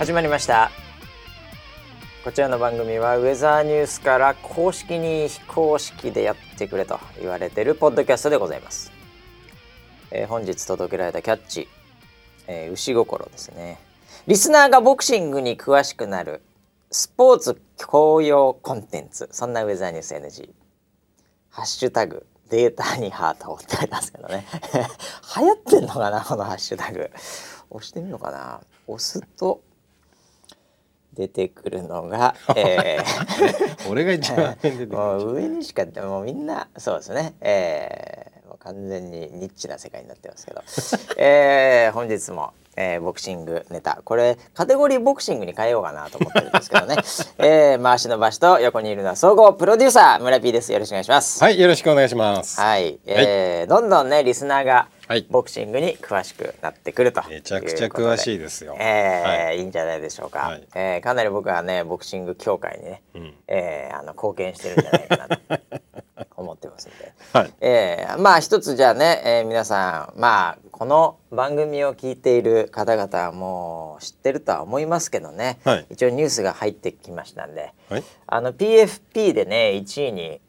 始まりました。こちらの番組はウェザーニュースから公式に非公式でやってくれと言われてるポッドキャストでございます、えー本日届けられたキャッチ、えー牛心ですね。リスナーがボクシングに詳しくなるスポーツ教養コンテンツそんなウェザーニュース NG ハッシュタグデータにハートをって書いてますけどね。流行ってんのかなこのハッシュタグ。押してみようかな。押すと出てくるのが、えー俺が一番 もう上にしかもうみんなそうですね、えーもう完全にニッチな世界になってますけど、えー本日も、えーボクシングネタ。これカテゴリーボクシングに変えようかなと思ってるんですけどね、えー、回しの場所と横にいるのは総合プロデューサー村 P です。よろしくお願いします。はいよろしくお願いします、はい、えーどんどんねリスナーがはい。ボクシングに詳しくなってくるとめちゃくちゃ詳しいですよ。えーはい。い、いんじゃないでしょうか、はい。えーかなり僕はねボクシング協会にね、うん。えーあの貢献してるんじゃないかなと ますんで、はい。えーまあ一つじゃあね、えー皆さんまあこの番組を聞いている方々はもう知ってるとは思いますけどね、はい。一応ニュースが入ってきましたんで。はい。あの PFP でね1位に、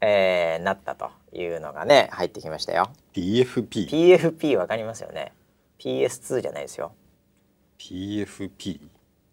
えーなったというのがね入ってきましたよ。PFP PFP わかりますよね。PS2 じゃないですよ。PFP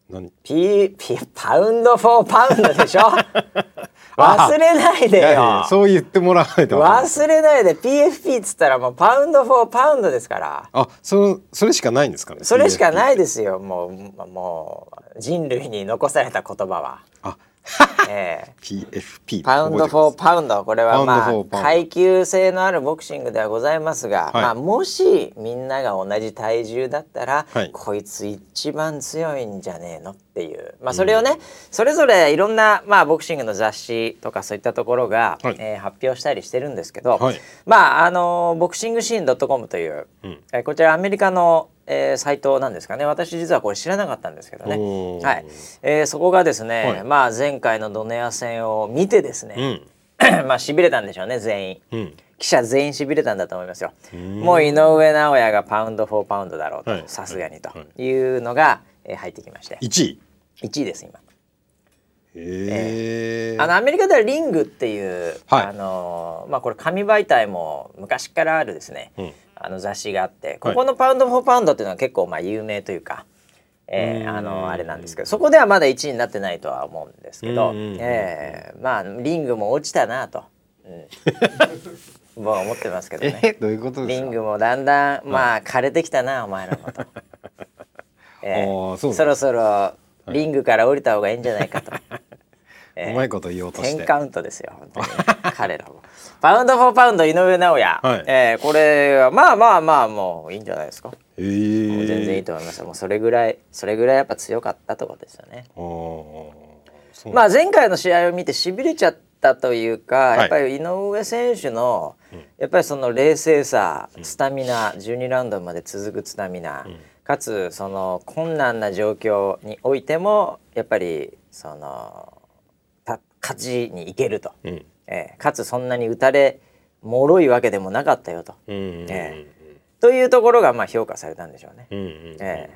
何？P, P パウンドフォーパウンドでしょ？忘れないでよ。やそう言ってもらわないと。忘れないで。PFP っつったらもうパウンドフォーパウンドですから。あそそれしかないんですかね？それしかないいですよ。もうもう人類に残された言葉は、あ ええ。PFP パウンドフォーパウンド。これはまあ階級性のあるボクシングではございますが、はい。まあ、もしみんなが同じ体重だったら、はい。こいつ一番強いんじゃねえのっていう、まあ、それをね、それぞれいろんな、まあ、ボクシングの雑誌とかそういったところが、はい。えー発表したりしてるんですけど、はい。まああのボクシングシーン .com という、うん。えーこちらアメリカの、えーサイトなんですかね。私実はこれ知らなかったんですけどね。はい、えーそこがですね、はい。まあ前回のドネア戦を見てですうね、ん。まあしびれたんでしょうね全員。うん。記者全員しびれたんだと思いますよ。ん。もう井上尚弥がパウンドフォーパウンドだろうはい。とさすがにとはい。い。うのが、えー入ってきまして。1位。1位です今。へえあのアメリカではリングっていう、はい。あのまあこれ紙媒体も昔からあるですね、うんあの雑誌があってここのパウンド・フォー・パウンドっていうのは結構まあ有名というか、えーうん。あのあれなんですけどそこではまだ1位になってないとは思うんですけど、うんえーまあリングも落ちたなと、うん、僕は思ってますけどね。えどういうことリングもだんだんまあ枯れてきたなお前らもと、えあーそろそろリングから降りた方がいいんじゃないかと。えーうまいこと言おうとして。10カウントですよ本当に。ね彼らも。パウンド・フォー・パウンド井上尚弥、はい。えーこれはまあまあまあもういいんじゃないですか、へもうえ全然いいと思いますよ。もうそれぐらいそれぐらいやっぱ強かったってことですよね。まあ前回の試合を見てしびれちゃったというか、い。やっぱり井上選手の、やっぱりその冷静さスタミナ、12ラウンドまで続くスタミナ、かつその困難な状況においてもやっぱりそのた勝ちにいけると、うん。えーかつそんなに打たれ脆いわけでもなかったよと、うんうんえというところがまあ評価されたんでしょうね。うんうんえ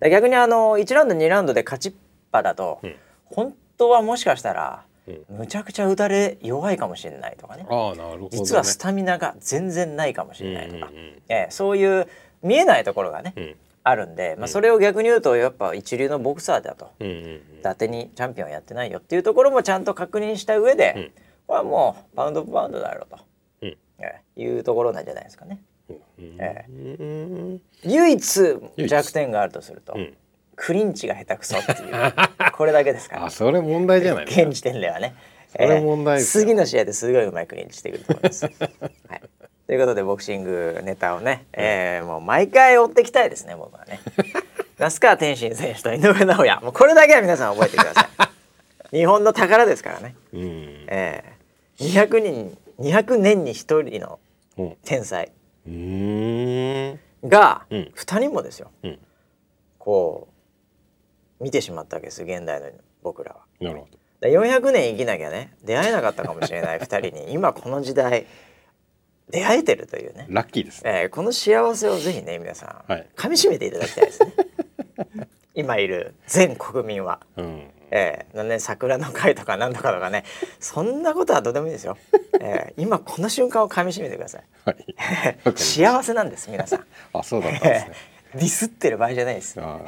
え。逆にあの1ラウンド2ラウンドで勝ちっぱだと、ん。本当はもしかしたら、うん。むちゃくちゃ打たれ弱いかもしれないとかね。ああなるほどね。実はスタミナが全然ないかもしれないとか、うんうんうん。ええそういう見えないところがね、うんあるんで、まあ、それを逆に言うとやっぱ一流のボクサーだと、うんうんうん。伊達にチャンピオンやってないよっていうところもちゃんと確認した上で、うん。これはもうパウンドパウンドだろうと、うん。ええいうところなんじゃないですかね。うん。えうん唯一弱点があるとすると、うん。クリンチが下手くそっていう これだけですから。あそれ問題じゃない現時点ではね。それ問題ですよ。次の試合ですごいうまいクリンチしてくると思います。はい、ということでボクシングネタをね、えーもう毎回追っていきたいですね僕はね。那須川天心選手と井上尚弥。もうこれだけは皆さん覚えてください。日本の宝ですからね。うん。えー、200人200年に1人のうん。天才がうん。2人もですよ、うん。こう見てしまったわけです現代の僕らは。なるほど。だ400年生きなきゃね出会えなかったかもしれない2人に今この時代出会えてるというね、ラッキーですね。えーこの幸せをぜひね皆さん、はい。噛みしめていただきたいですね。今いる全国民は。うん。えー、ね桜の会とかなんとかとかね。そんなことはどうでもいいですよ、えー、今この瞬間を噛みしめてください。はい。幸せなんです皆さん。あそうだったんですね。ディスってる場合じゃないですあ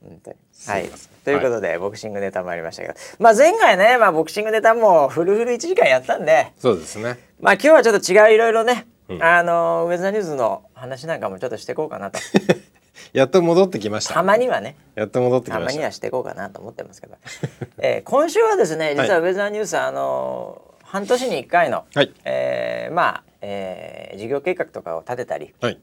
本当に。はい。ということで、ボクシングネタもありましたけど。まあ前回ね、まあ、ボクシングネタもフルフル1時間やったんで。そうですねまあ今日はちょっと違ういろいろね、うん。あのウェザーニューズの話なんかもちょっとしていこうかなと。やっと戻ってきました。たまにはね。やっと戻ってきたまました。にはしていこうかなと思ってますけど、えー今週はですね実はウェザーニュース、あの半年に1回の、はい。えーまあ、えー事業計画とかを立てたりはい。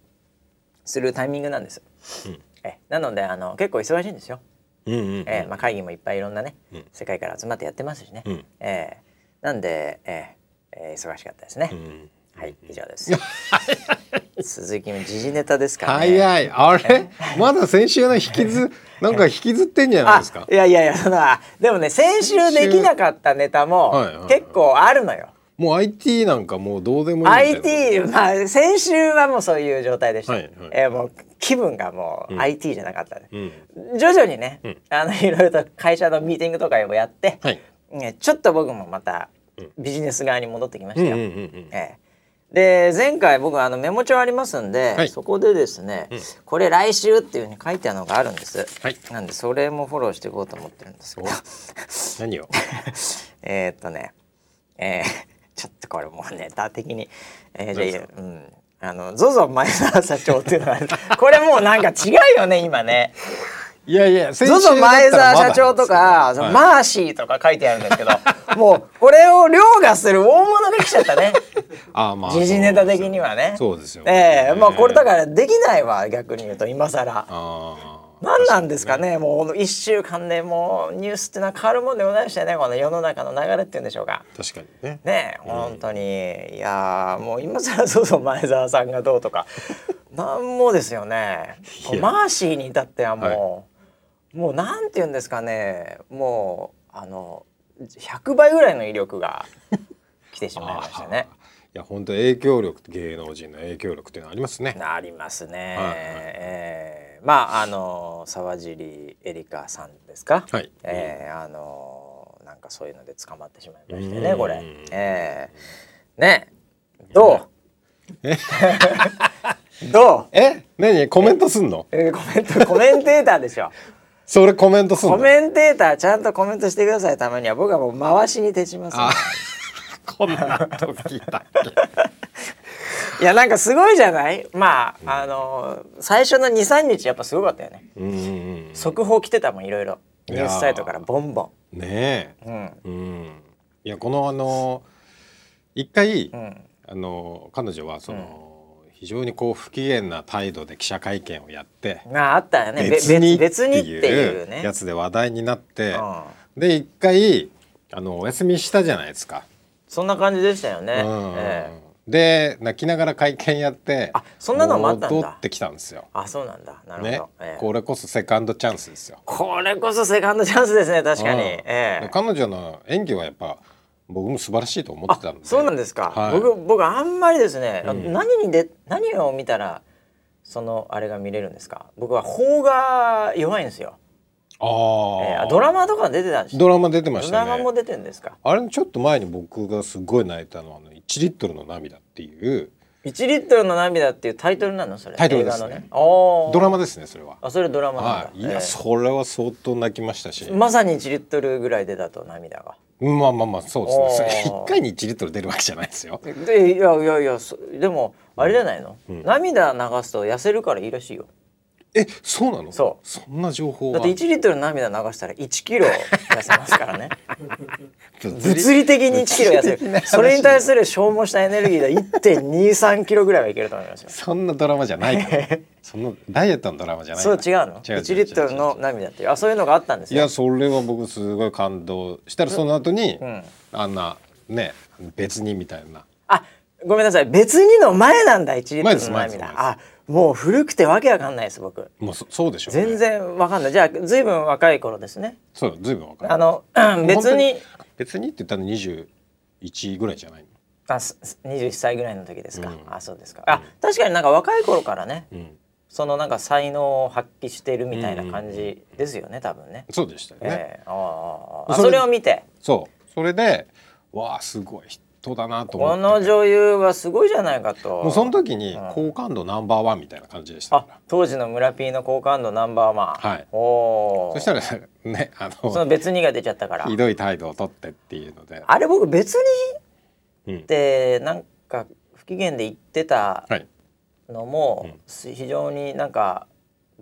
するタイミングなんです。うん。えなのであの結構忙しいんですよ。うんうんうん。えーまあ、会議もいっぱいいろんなね、うん。世界から集まってやってますしね。うん。えーなんで、えーえー忙しかったですね。うん。はい以上です。続きも時事ネタですからね。早い。あれ？まだ先週の引きず なんか引きずってんじゃないですか？あいやいやいやそのでもね先週できなかったネタも結構あるのよ。もう IT なんかもうどうでもいいいな。IT まあ先週はもうそういう状態でした。はいはい。えーもう気分がもううん。IT じゃなかったね、うん。徐々にね、うん。あのいろいろと会社のミーティングとかをやって、はい。ねちょっと僕もまたうんビジネス側に戻ってきましたよ。で前回僕あのメモ帳ありますんで、はい。そこでですね、うん。これ来週っていうふうに書いてあるのがあるんです。はい。なんでそれもフォローしていこうと思ってるんですけど。何を？えーっとね、えーちょっとこれもうネタ的に、えーじゃあうん。あの ZOZO 前澤社長っていうのがあるこれもうなんか違うよね今ねいやいや前澤社長とか、はい。マーシーとか書いてあるんですけどもうこれを凌駕する大物が来ちゃったね。あーまあ時事ネタ的にはね。そうですよ。ええまあこれだらからできないわ逆に言うと今更。あー。何なんですかねもう1週間でもうニュースってのは変わるもんでございましてねこの世の中の流れっていうんでしょうか。確かにね。ねえ本当に。いやーもう今更そうそう前澤さんがどうとか。なんもですよね。マーシーに至ってはもう、もうなんて言うんですかね。もうあの100倍ぐらいの威力が来てしまいましたね。いや本当影響力芸能人の影響力っていうのはありますね。ありますね。はいはい。えーまああの沢尻エリカさんですか？はい。えーあのなんかそういうので捕まってしまいましてうん。ねこれ。えーね。どう？どう？え？何？コメントすんの？えーコメントコメンテーターでしょ。それコメントすんの？コメンテーターちゃんとコメントしてください。たまには僕はもう回しに徹します。こんな時だっけ。いやなんかすごいじゃない？まああの最初の23日やっぱすごかったよね。うん。うんうん速報来てたもんいろいろ。ニュースサイトからボンボねえ。ン。うん。うん。いやこのあの一回、うん。あの彼女はその、非常にこう不機嫌な態度で記者会見をやって、まああったよね。べ別に別にっていいうやつで話題になって、うん。で一回あのお休みしたじゃないですか。そんな感じでしたよね、うん。ええ。で泣きながら会見やってあそんなのもあったんだ。戻ってきたんですよ。あそうなんだ。なるほど、ね、ええ。これこそセカンドチャンスですよ。これこそセカンドチャンスですね確かに、うん。え。彼女の演技はやっぱ僕も素晴らしいと思ってたんで。そうなんですか、はい。僕僕あんまりですね、うん。何にで何を見たらそのあれが見れるんですか。僕は邦が弱いんですよ、あええーあドラマとか出てたんですドラマ出てまドしたね。ラマも出てるんですか。あれちょっと前に僕がすごい泣いたのはあの1リットルの涙っていう。1リットルの涙っていうタイトルなの？それ。タイトルですね。ね。ドラマですねそれは。あそれドラマなんだ、はい、いや、ええそれは相当泣きましたし、まさに1リットルぐらい出たと涙が。まあまあまあそうですね。それおー1回に1リットル出るわけじゃないですよ。でいやいやいやそでもあれじゃないの、うん。涙流すと痩せるからいいらしいよ。えそうなの？そそんな情報は。だって1リットル涙流したら1キロ痩せますからね 物理的に1キロ痩せる。それに対する消耗したエネルギーで1.23キロぐらいはいけると思いますよ。そんなドラマじゃないから そのダイエットのドラマじゃないそう違うの？違う違う1リットルの涙っていう。あそういうのがあったんですよいやそれは僕すごい感動したらその後に、うん。あんなね別にみたいな。あごめんなさい。別にの前なんだ1リットルの涙。前あもう古くてわけわかんないです僕。もうそそうでしょう、ね、全然わかんない。じゃあずいぶん若い頃ですね。そうずい。ぶんわかるあの別に別にって言ったら21ぐらいじゃないの？あす21歳ぐらいの時ですか、うん。あそうですか。あ確かになんか若い頃からねうん。そのなんか才能を発揮してるみたいな感じですよね、多分ね。そうでしたよね、ええ。あああああそれそれを見て。そう。それでわあすごい人だなと思こって。の女優はすごいじゃないかと。もうその時にうん。好感度ナンバーワンみたいな感じでした。あから当時の村 P の好感度ナンバーワン。はい。おお。そしたらねあそのの別にが出ちゃったから。ひどい態度を取ってっていうので。あれ僕別にうん。ってなんか不機嫌で言ってたはい。のも、うん。非常になんか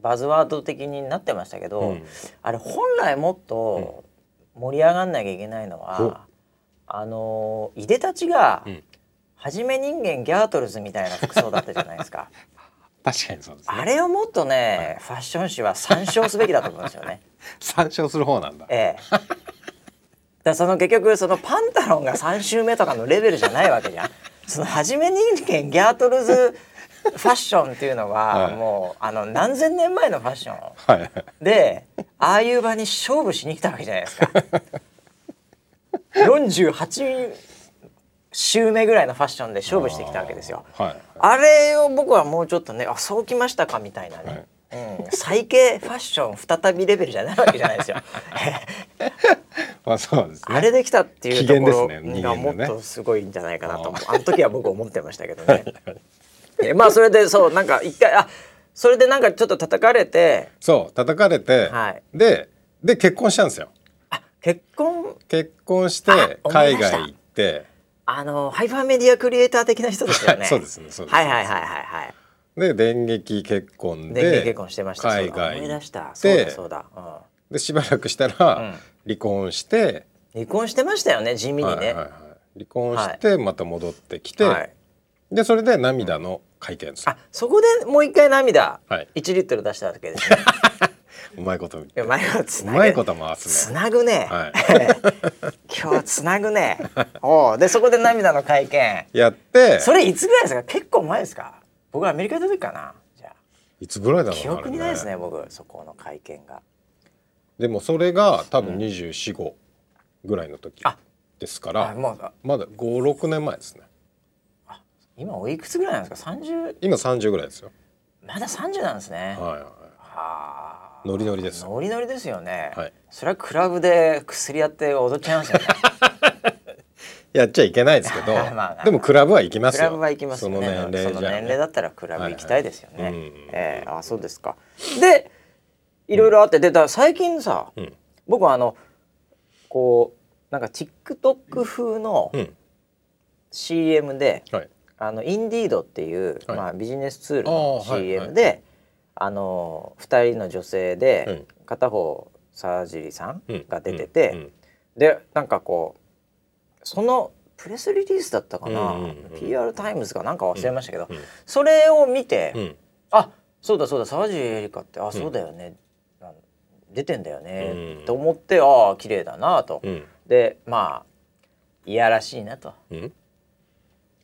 バズワード的になってましたけど、うん。あれ本来もっと盛り上がんなきゃいけないのは、あのいでたちが、うんはじめ人間ギャートルズみたいな服装だったじゃないですか。確かにそうですねあれをもっとね、ファッション誌は参照すべきだと思うんですよね。参照する方なんだええ。だその結局そのパンタロンが3週目とかのレベルじゃないわけじゃん。その初め人間ギャートルズファッションっていうのははいもうあの何千年前のファッションはいでああいう場に勝負しに来たわけじゃないですか。48週目ぐらいのファッションで勝負してきたわけですよ。はい。あれを僕はもうちょっとねあそうきましたかみたいなね、うん、最低ファッション再びレベルじゃないわけじゃないですよ。まあそうですね。あれできたっていうところがもっとすごいんじゃないかなとあの時は僕思ってましたけどね。えまあそれでそうなんか一回あそれでなんかちょっと叩かれて。そう叩かれて、はい。でで結婚したんですよ。あ結婚？結婚して海外行って。あのハイパーメディアクリエイター的な人ですよね。そうですねそうです。はいはいはいはいはい。で電撃結婚で電撃結婚してました。海外思い出した。行そうだそうだ。でしばらくしたら、うん。離婚して、うん、離婚してましたよね地味にね。はいはいはい。離婚してまた戻ってきて、はい。でそれで涙の会見です。るあそこでもう一回涙、はい。1リットル出したわけですね。うまいこと。うまいことつなぐうまいこと回すつねなぐね。はい。今日はつなぐね。おう。でそこで涙の会見。やって。それいつぐらいですか？結構前ですか？僕はアメリカ行った時かな。じゃあ。いつぐらいだろう記憶にないですね僕そこの会見が。でもそれが多分245ぐらいの時あ。ですから、あもうまだ56年前ですね。今おいくつぐらいなんですか ?30 今30ぐらいですよ。まだ30なんですね。はいはい。はあノリノリです。ノリノリですよね。はい。それはクラブで薬やって踊っちゃいますよね。やっちゃいけないですけど まあまあでもクラブは行きますよ。クラブは行きますよね。その年齢その年齢だったらクラブ行きたいですよね。はいはい。うんええあそうですか。でいろいろあってでだ最近さ、うん。僕はあのこうなんか TikTok 風のうん。CM で、はい。あのインディードっていう、はい。まあ、ビジネスツールあの CM で、あの2人の女性で、うん。片方沢尻さんうん。が出てて、うん。でなんかこうそのプレスリリースだったかな、PR タイムズかなんか忘れましたけど、うん。それを見て、うん。あそうだそうだ沢尻エリカってあそうだよね、出てんだよね、うん。と思ってああ綺麗だなと、うん。でまあいやらしいなと。うん？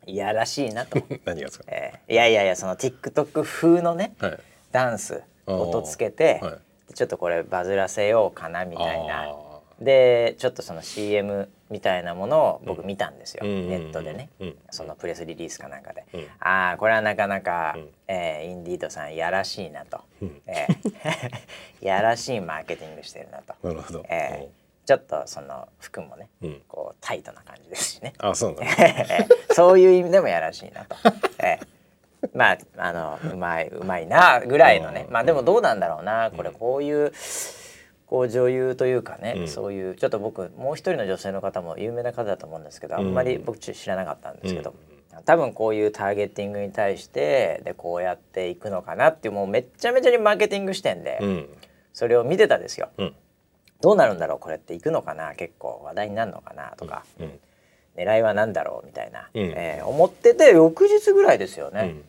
いやらしいなと、何がですか？えーいやいやいやその TikTok 風のねはいダンス音つけて、はい。ちょっとこれバズらせようかなみたいな。あでちょっとその CM みたいなものを僕見たんですよ、うん。ネットでね、うん。そのプレスリリースかなんかで、うん。ああこれはなかなか、うん。えーインディードさんやらしいなと、うん。えー やらしいマーケティングしてるなと、ーなるほど、えーちょっとその服もね、うん。こうタイトな感じですしね。あそうな そういう意味でもやらしいなと。えー まああのうまいうまいなぐらいのね。うん。まあでもどうなんだろうなこれこういうこう女優というかね、うん。そういうちょっと僕もう一人の女性の方も有名な方だと思うんですけどあんまり僕知らなかったんですけど、多分こういうターゲティングに対してでこうやっていくのかなっていうもうめっちゃめちゃにマーケティング視点でうん。それを見てたんですよ。うん。どうなるんだろうこれっていくのかな結構話題になるのかなとか。うん。狙いは何だろうみたいな、うん。えー思ってて翌日ぐらいですよね、うんうん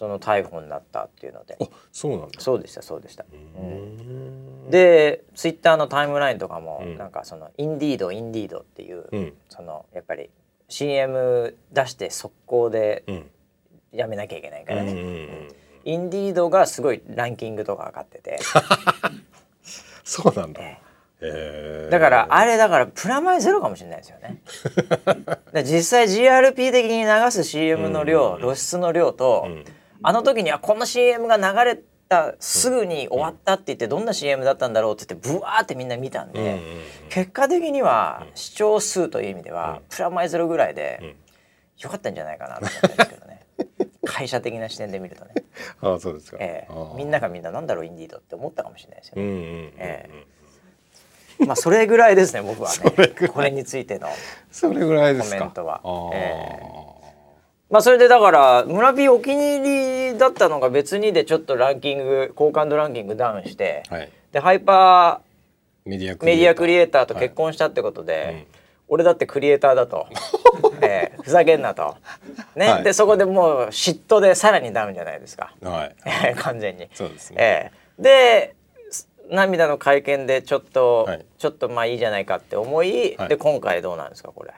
その逮捕になったっていうので。あそうなんだ。そうでしたそうでした、ううん。んでツイッターのタイムラインとかも、うん。なんかそのインディードインディードっていう、うん。そのやっぱり CM 出して速攻でうん。やめなきゃいけないからね、うんインディードがすごいランキングとか上がってて、そうなんだ。えへー。ーだからあれだからプラマイゼロかもしれないですよね。で実際 GRP 的に流す CM の量、うん。露出の量と、うんあの時にはこの CM が流れったすぐに終わったって言ってどんな CM だったんだろうって言ってブワーってみんな見たんで、結果的には視聴数という意味ではプラマイゼロぐらいでん。よかったんじゃないかなと思ったんですけどね。会社的な視点で見るとね、ああそうですか。ええ。ああ。みんながみんななんだろうインディードって思ったかもしれないですよね。うんうんうんうん。えまあそれぐらいですね僕はね。これについての。それぐらいですか。コメントは。ああ。えまあそれでだから村 P お気に入りだったのが別にでちょっとランキング好感度ランキングダウンして、はい。でハイパメディアー。メディアクリエイターとはい結婚したってことで、うん俺だってクリエイターだと、えーふざけんなと、ね。はい。でそこでもう嫉妬でさらにダウンじゃないですか、はい。えー完全に。そうですね。ええ。で涙の会見でちょっと、はい。ちょっとまあいいじゃないかって思い、はい。で今回どうなんですかこれ？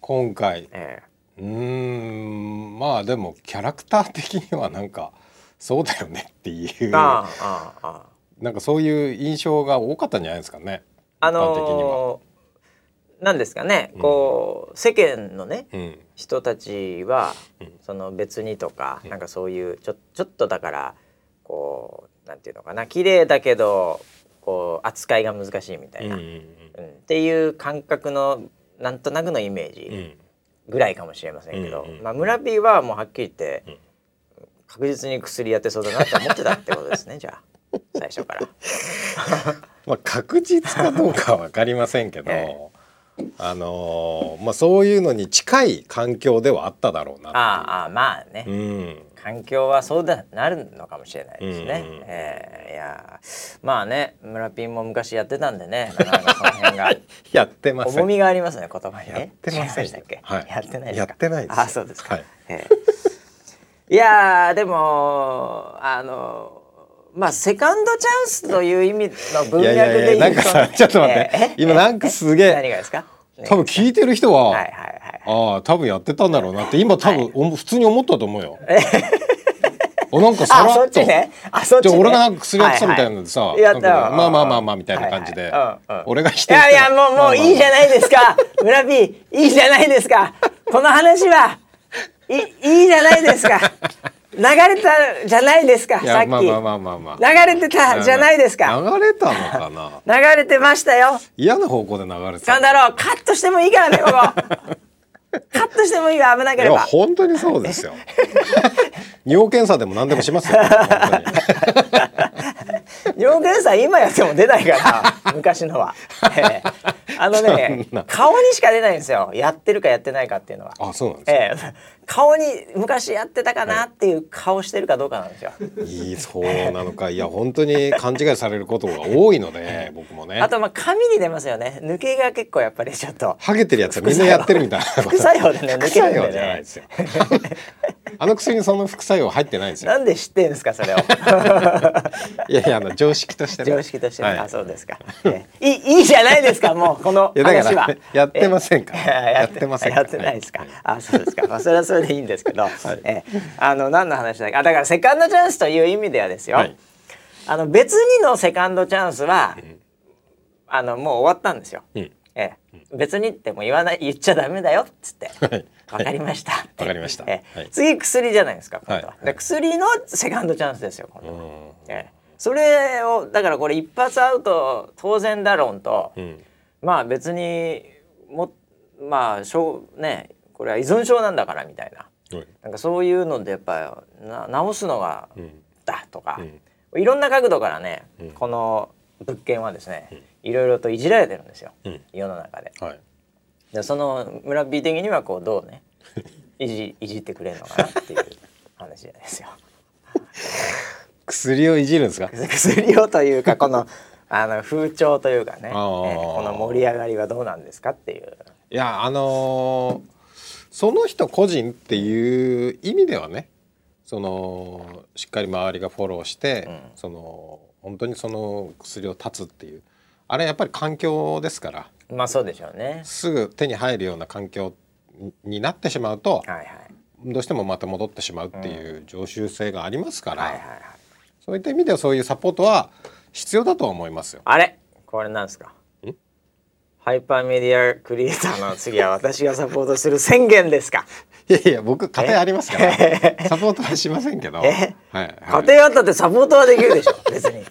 今回。えうーんまあでもキャラクター的にはなんかそうだよねっていう。えあああなんかそういう印象が多かったんじゃないですかね。あ。のーなんですかね、こう世間のねうん。人たちは、うん。その別にとか、なんかそういうちょちょっとだからこうなんていうのかな綺麗だけどこう扱いが難しいみたいな、うんうんうんっていう感覚のなんとなくのイメージ。ぐらいかもしれませんけど、うんうんまあ、村 P はもうはっきり言って、うん。確実に薬やってそうだなって思ってたってことですね じゃあ。最初から。まあ確実かどうかは分かりませんけど、えあのーまあそういうのに近い環境ではあっただろうなああまあね、うん環境はそうだなるのかもしれないですね。うん。うんえーいやまあね村 P も昔やってたんでね。なかなかその辺が。やってません。重みがありますね言葉にね。やってません違いしたっけ、はい。やってないですか？やってないです。あそうですか。はい。えー。いやーでもあのまあセカンドチャンスという意味の文いやいやいや脈で言うとなんかさちょっと待って。えー今なんかすげえ。何がですか？多分聞いてる人は、はいはいはいああ多分やってたんだろうなって今多分、おも普通に思ったと思うよ。あなんかさあそらっと、っちねあそっちね。じゃあ俺がなんか薬やってたみたいなのでさ、はいはい。ねまあまあまあまあみたいな感じで、はいはい。俺が否いやいやもうもういいじゃない。ですか。村 P いいじゃないですか。この話はいいいじゃないですか。流れたじゃないですかいさっき、やまあまあまあまあまあ。流れてたじゃないですか。流れたのかな。流れてましたよ。嫌な方向で流れてた。なんだろうカットしてもいいからねここカットしてもいいわ危なけいやれば本当にそうですよ。尿検査でも何でもしますよ。尿検査今やっても出ないから昔のは、ええ。あのね顔にしか出ないんですよ。やってるかやってないかっていうのは。あそうなんですか。ええ、顔に昔やってたかなっていう顔してるかどうかなんですよ。いいそうなのかいや本当に勘違いされることが多いので 僕もね。あとまあ髪に出ますよね。抜けが結構やっぱりちょっとハゲてるやつはみんなやってるみたいな。副作用でね抜けるんで副作用じゃないねで。すよ。あの 薬にその副作用入ってないんですよ。なんで知ってんですかそれを。いやいやあの常識としてね。常識としてね、はいあそうですか。ええいいいいじゃないですかもうこの話はから。やってませんかやってませんやってないですか。あそうですか。まあそれはそれでいいんですけど、ええ。あの何の話だっけ？あだからセカンドチャンスという意味ではですよ。はい。あの別にのセカンドチャンスは、あのもう終わったんですよ。うんええ、別にっても言わない言っちゃダメだよっつって。はい。わかりましたわかりました。次薬じゃないですか今度は、は薬のセカンドチャンスですよ今度は、うん。ええ。それをだからこれ一発アウト当然だ論と、うん。まあ別にもまあしょうねこれは依存症なんだからみたいな。はい。なんかそういうのでやっぱな直すのがうん。だとか、うん。いろんな角度からね、うん。この物件はですね、いろいろといじられてるんですよ、うん。世の中で。はい。でその村 B 的にはこうどうね いじいじってくれるのかなっていう話ですよ。薬をいじるんですか？薬をというかこのあの風潮というかね、えあーこの盛り上がりはどうなんですかっていう。いやあのーその人個人っていう意味ではねそのしっかり周りがフォローして、うんその本当にその薬を断つっていうあれやっぱり環境ですからまあそうでしょうね。すぐ手に入るような環境になってしまうとはいはいどうしてもまた戻ってしまうっていう常習性がありますから、はいはいはい。そういった意味ではそういうサポートは必要だとは思いますよ。あれ？これなんですか？ハイパーメディアクリエイターの次は私がサポートする宣言ですか？いやいや僕家庭ありますから。サポートはしませんけど、はいえはい、家庭あったってサポートはできるでしょ別に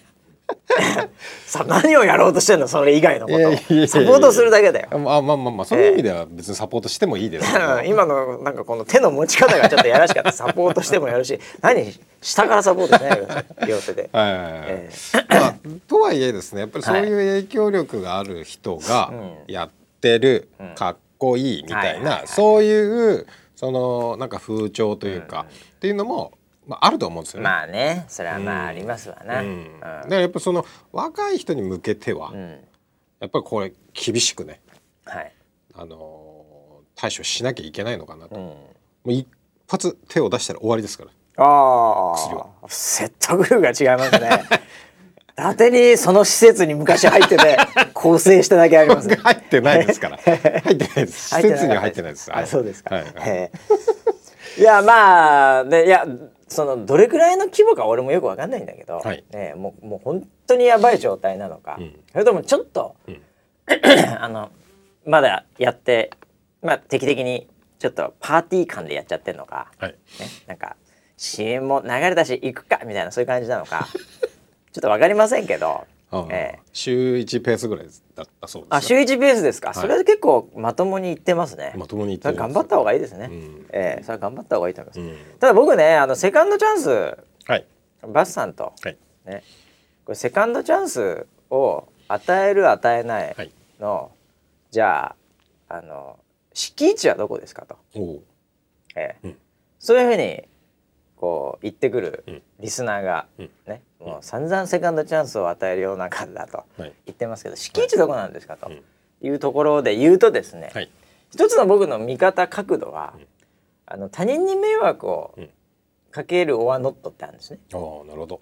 さ何をやろうとしてんの？それ以外のこと。サポートするだけだよ。あまあまあまあまあそういう意味では別にサポートしてもいいですけど、う ん今のなんかこの手の持ち方がちょっとやらしかった。サポートしてもやるし。何？下からサポートしないでください。両手で、はいはいはい。えまあ、とはいえですねやっぱりそういう影響力がある人がやってる、んかっこいいみたいはいはいはない。そういうそのなんか風潮というか、っていうのも、まあ、あると思うんですよね。まあねそれはまあありますわな、だからやっぱその若い人に向けては、うん。やっぱりこれ厳しくね、はい、あのー対処しなきゃいけないのかなと、うん、もう一発手を出したら終わりですから。あ薬は。あ説得力が違いますね。伊達にその施設に昔入ってて 構成しただけありますね。入ってないですから。入ってないです。施設には入ってないです。あそうですか、はいはい。いやまあでいやそのどれくらいの規模か俺もよくわかんないんだけど、はい。ね、もうもう本当にやばい状態なのか、うん。それともちょっと、ん。あのまだやってまあ定期的にちょっとパーティー感でやっちゃってんのか、はい。ね、なんか CM も流れたし行くかみたいなそういう感じなのか。ちょっとわかりませんけど、ええ。週一ペースぐらいだったそうです、ね。あ週1ペースですか、それは結構まともに行ってますね。まともに言ってそれ頑張った方がいいですね。うん。ええそれは頑張った方がいいと思います。うん。ただ僕ねあのセカンドチャンス。はい。バスさんと。はい。ね。これセカンドチャンスを与える与えないはい。の、じゃああの敷地はどこですかと、おお。ええ。うん。そういうふうにこう言ってくるうん。リスナーが、うん。ねもう散々セカンドチャンスを与える世の中だとはい。言ってますけど敷地どこなんですかとうんいうところで言うとですね、はい。一つの僕の見方角度は、うん。あの他人に迷惑をうん。かけるオアノットってあるんですね。ああなるほど。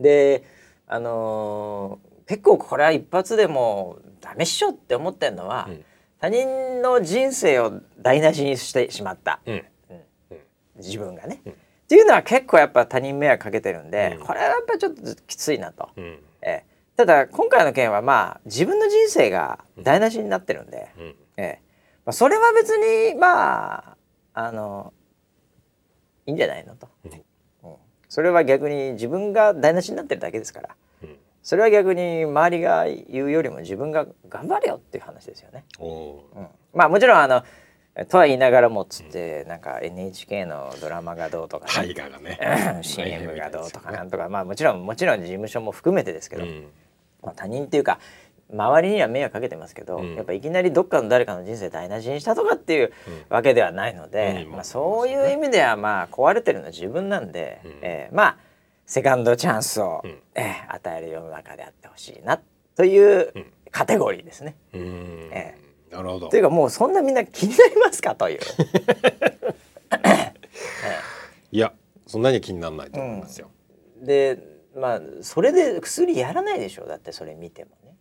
であのー結構これは一発でもうダメっしょって思ってるのは、うん。他人の人生を台無しにしてしまった、うん自分がね、うんっていうのは結構やっぱ他人迷惑かけてるんで、うん。これはやっぱちょっときついなと。うん。ええ。ただ今回の件はまあ自分の人生が台無しになってるんで、うん。ええ。まあ、それは別にまああのいいんじゃないのと、うん。うん。それは逆に自分が台無しになってるだけですから。うん。それは逆に周りが言うよりも自分が頑張れよっていう話ですよね。うん。まあもちろんあのとは言いながらもつって、なんか NHK のドラマがどうとか、大河がね。CM がどうとかなんとか、まあもちろんもちろん事務所も含めてですけど、うん。まあ、他人っていうか周りには迷惑かけてますけど、うん。やっぱいきなりどっかの誰かの人生台無しにしたとかっていうわけではないので、うん。まあ、そういう意味ではまあ壊れてるのは自分なんで、うん。えーまあセカンドチャンスを、うん。えー与える世の中であってほしいなといううん。カテゴリーですね。うん。えなるほど。というかもうそんなみんな気になりますかという。いやそんなに気にならないと思いますよ。でまあそれで薬やらないでしょだってそれ見てもね。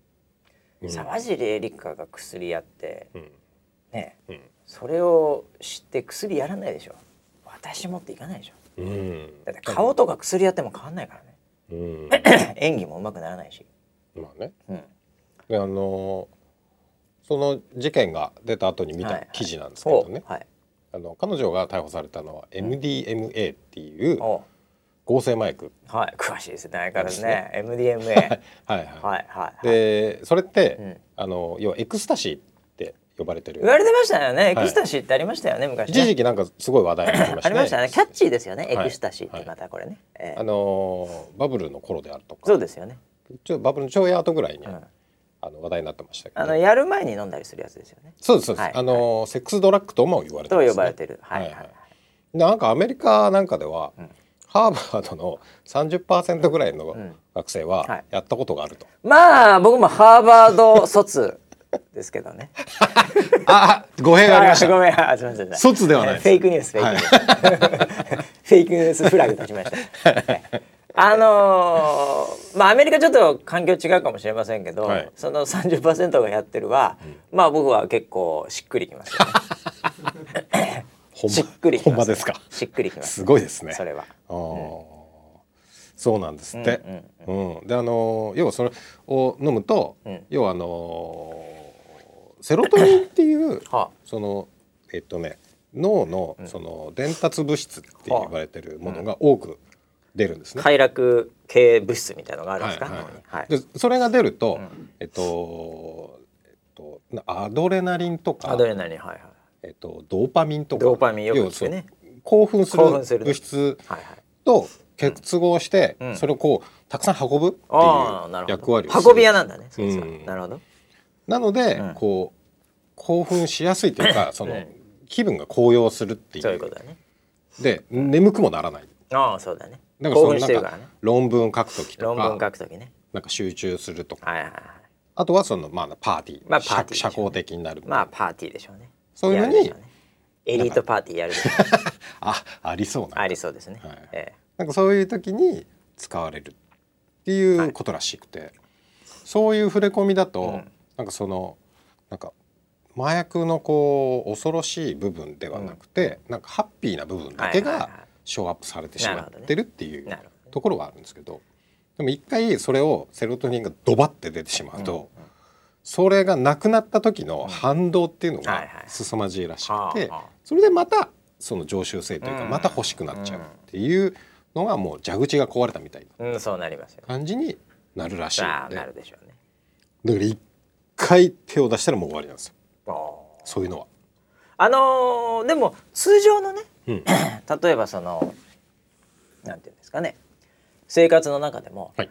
うん。沢尻エリカが薬やってうん。ね。うん。それを知って薬やらないでしょ。私もっていかないでしょ。うん。だって顔とか薬やっても変わんないからうん。ね 演技も上手くならないし、まあね。うん、であのーその事件が出た後に見はいはい。た記事なんですけどね、おはい。あの彼女が逮捕されたのは MDMA っていうお合成麻薬、はい。詳しいですね。相変わらずね。MDMA はい。はいはい。はいはいでそれって、うん。あの要はエクスタシーって呼ばれてる。言われてましたよね。エクスタシーってありましたよね、昔ね。一時期なんかすごい話題になりましたね。ありましたね。キャッチーですよね、はい。エクスタシーってまたこれね、ええ。あのーバブルの頃であるとか。そうですよね、ちょバブルのちょい後ぐらいに、うん、あの話題になってましたけど。あのやる前に飲んだりするやつですよね。そうですそうです、はいあのーセックスドラッグとも言われてとます、ね、呼ばれてる。はいはい、はい。なんかアメリカなんかでは、うん。ハーバードの30%ぐらいのん学生はいはやったことがあると、まあ僕もハーバード卒ですけどね。あ語弊がありました。ごめんあすみません。卒ではないです。フェイクニュースフェイクニュース、フェイクニュースフラグ立ちました、はいあのーまあアメリカちょっと環境違うかもしれませんけど、はい。その30%がやってるは、まあ僕は結構しっくりきます。よねしっくりきます、ほんまですか？しっくりきます。すごいですね。それは。あー。そうなんですって、うんうんであのー要はそれを飲むと、うん。要はあのーセロトニンっていう はそのえっとね脳のその伝達物質って言われてるものが多く出るんですね。快楽系物質みたいなのがあるんですか、はいはいはい。でそれが出ると、うん。えっと、えっと、なアドレナリンとかアドレナリンはいはい。えっと、ドーパミンとかドーパミンよく聞くね。興奮する物質と結合して、うん。それをこうたくさん運ぶっていう役割をする。運び屋なんだね。うん。なるほど。なので、うん。こう興奮しやすいというかその、うん気分が高揚するっていう。そういうことだね。で眠くもならない。ああそうだねだからそのなんか論文書く時と論文か書くときね。なんか集中するとか。はいはいはい。あとはその、まあ、パーティー,、まあパーティー社交的になるまあパーティーでしょうね。そういうのにね。エリートパーティーやる あありそうなありそうですね、はい。えなんかそういう時に使われるっていうことらしくて、そういう触れ込みだと、うん。なんかそのなんか麻薬のこう恐ろしい部分ではなくて、なんかハッピーな部分だけがはいはいはいショーアップされてしまってるっていうところはあるんですけどでも一回それをセロトニンがドバって出てしまうと、それがなくなった時の反動っていうのが凄まじいらしくてそれでまたその常習性というかうん。また欲しくなっちゃうっていうのがもう蛇口が壊れたみたいなうん、そうなりますよ感じになるらしいので。だなるでしょうね。から一回手を出したらもう終わりなんですよ。そういうのは。あのーでも通常のねうん。例えばそのなんていうんですかね。生活の中でも、はい。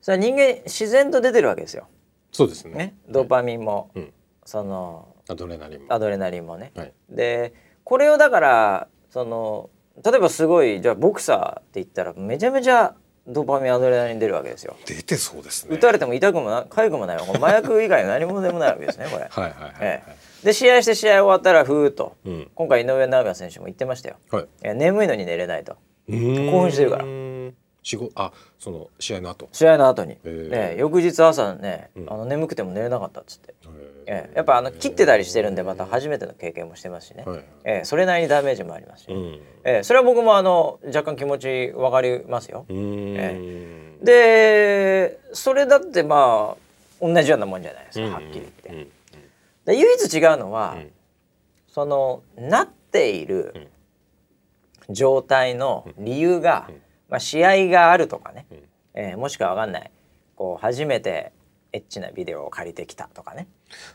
それは人間自然と出てるわけですよ。そうですね。ね、ドーパミンも、うん。そのアドレナリンも。アドレナリンもね。はい。でこれをだからその例えばすごいじゃあボクサーって言ったらめちゃめちゃドーパミンアドレナリン出るわけですよ。出てそうですね。打たれても痛くもな痒くもない麻薬以外の何もでもないわけですねこれ。はいはいはいはい。ええで試合して試合終わったらふーっと、うん今回井上尚弥選手も言ってましたよ。はい。え眠いのに寝れないと興興奮してるから仕事あその試合の後。試合の後に、へえええ翌日朝ね、うん。あの眠くても寝れなかったっつって、えええやっぱあの切ってたりしてるんでまた初めての経験もしてますしね、はいええそれなりにダメージもありますし、うん。ええそれは僕もあの若干気持ち分かりますよ。うーん。でそれだってまあ同じようなもんじゃないですか、はっきり言って。うん。で唯一違うのは、うん。そのなっている状態の理由が、まあ、試合があるとかね、ん。えーもしくは分かんない。こう初めてエッチなビデオを借りてきたとかね。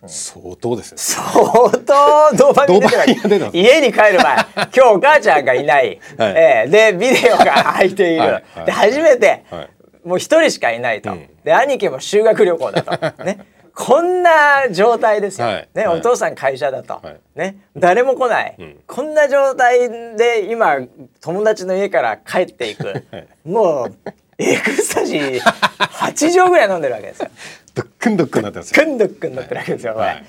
相当ですね。相当ドーパミン出て家に帰る前。今日お母ちゃんがいない、はい。えーでビデオが入っている、はい。はいで初めて、はい。もう一人しかいないと、うん。で兄貴も修学旅行だと。ねこんな状態ですよ、ね、はい。はい。お父さん会社だと、はい。ね誰も来ない、うん。こんな状態で今友達の家から帰っていく、はい。もうエクスタシー 8錠ぐらい飲んでるわけですよ。ドックンドックンなってますよ。くんどっくん乗ってるわけですよ、はい。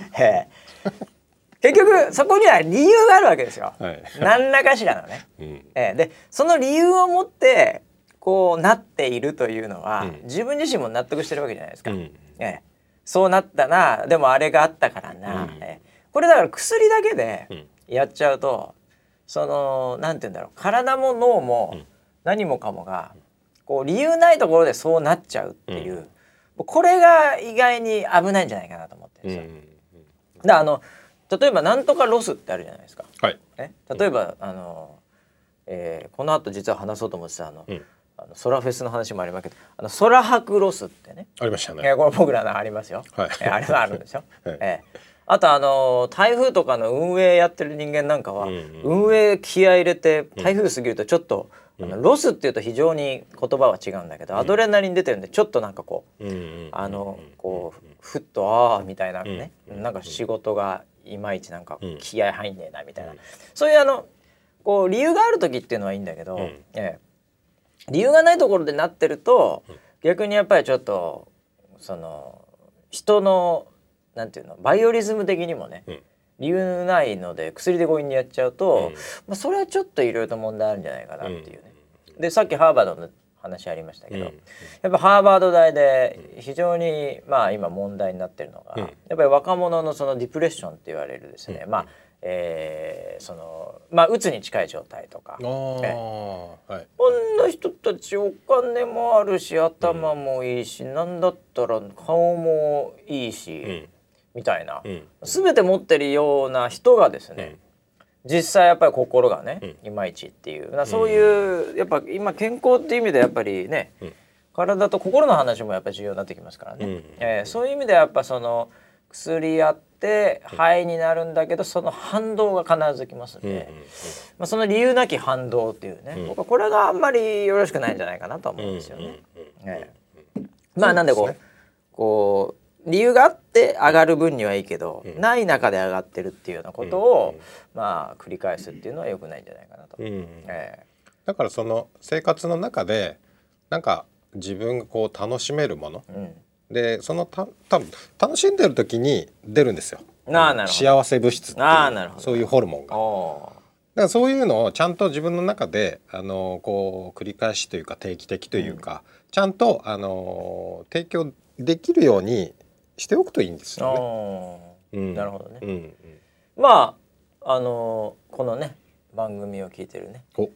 結局そこには理由があるわけですよ、はい。何らかしらのね。うん。ええ。でその理由を持ってこうなっているというのは、うん。自分自身も納得してるわけじゃないですか。うん。ええそうなったな。でもあれがあったからな、うん。ええ。これだから薬だけでうん。やっちゃうとそのなんて言うんだろう。体も脳もうん。何もかもがこう理由ないところでそうなっちゃうっていう、これが意外に危ないんじゃないかなと思ってるんうんですよ。だからあの例えばなんとかロスってあるじゃないですか。はい。え？例えば、あの、えーこの後実は話そうと思ってたあの、うんあのソラフェスの話もありますけどあのソラハクロスってね、ありましたね。えーこれ僕らのありますよ、はい。えーあれはあるんですよ、はい。えー。あとあの台風とかの運営やってる人間なんかは、うんうん。運営気合い入れて台風過ぎるとちょっと、あのロスっていうと非常に言葉は違うんだけど、アドレナリン出てるんでちょっとなんかこううんうん。あのこうふっとああみたいなね、うん。なんか仕事がいまいちなんかうん。気合入んねえなみたいな、うんそういうあのこう理由がある時っていうのはいいんだけど、うん。ええ理由がないところでなってると、逆にやっぱりちょっとその人のなんていうのバイオリズム的にもね、うん。理由ないので薬で強引にやっちゃうと、うん。まあ、それはちょっといろいろと問題あるんじゃないかなっていうね。でさっきハーバードの話ありましたけど、うん。やっぱハーバード大で非常にまあ今問題になってるのが、うん。やっぱり若者のそのディプレッションって言われるですね、まあ、えーそのまあうつに近い状態とか。ああ。はい。こんな人たちお金もあるし頭もいいし、なんだったら顔もいいし、うん。みたいな、うん。全て持ってるような人がですね、実際やっぱり心がね、いまいちっていう。なそういうやっぱ今健康っていう意味でやっぱりね、うん。体と心の話もやっぱり重要になってきますからね、うん。えーそういう意味ではやっぱその薬やって肺になるんだけどその反動が必ずきますんで、うんうん。まあ、その理由なき反動っていうね、うん。僕はこれがあんまりよろしくないんじゃないかなと思うんですよね。うんうんええ。まあなんでこうそうですこう理由があって上がる分にはいいけど、うん。ない中で上がってるっていうようなことを、まあ繰り返すっていうのは良くないんじゃないかなと。うんうんえだからその生活の中でなんか自分がこう楽しめるものえでそのた多分楽しんでる時に出るんですよ。ああなるほど幸せ物質っていうああなるほどそういうホルモンうん、が。だかおらそういうのをちゃんと自分の中であのこう繰り返しというか定期的というか、ちゃんとあの提供できるようにしておくといいんですーよね。うんなるほどね。うんうん、まああのーこのね番組を聞いてるねお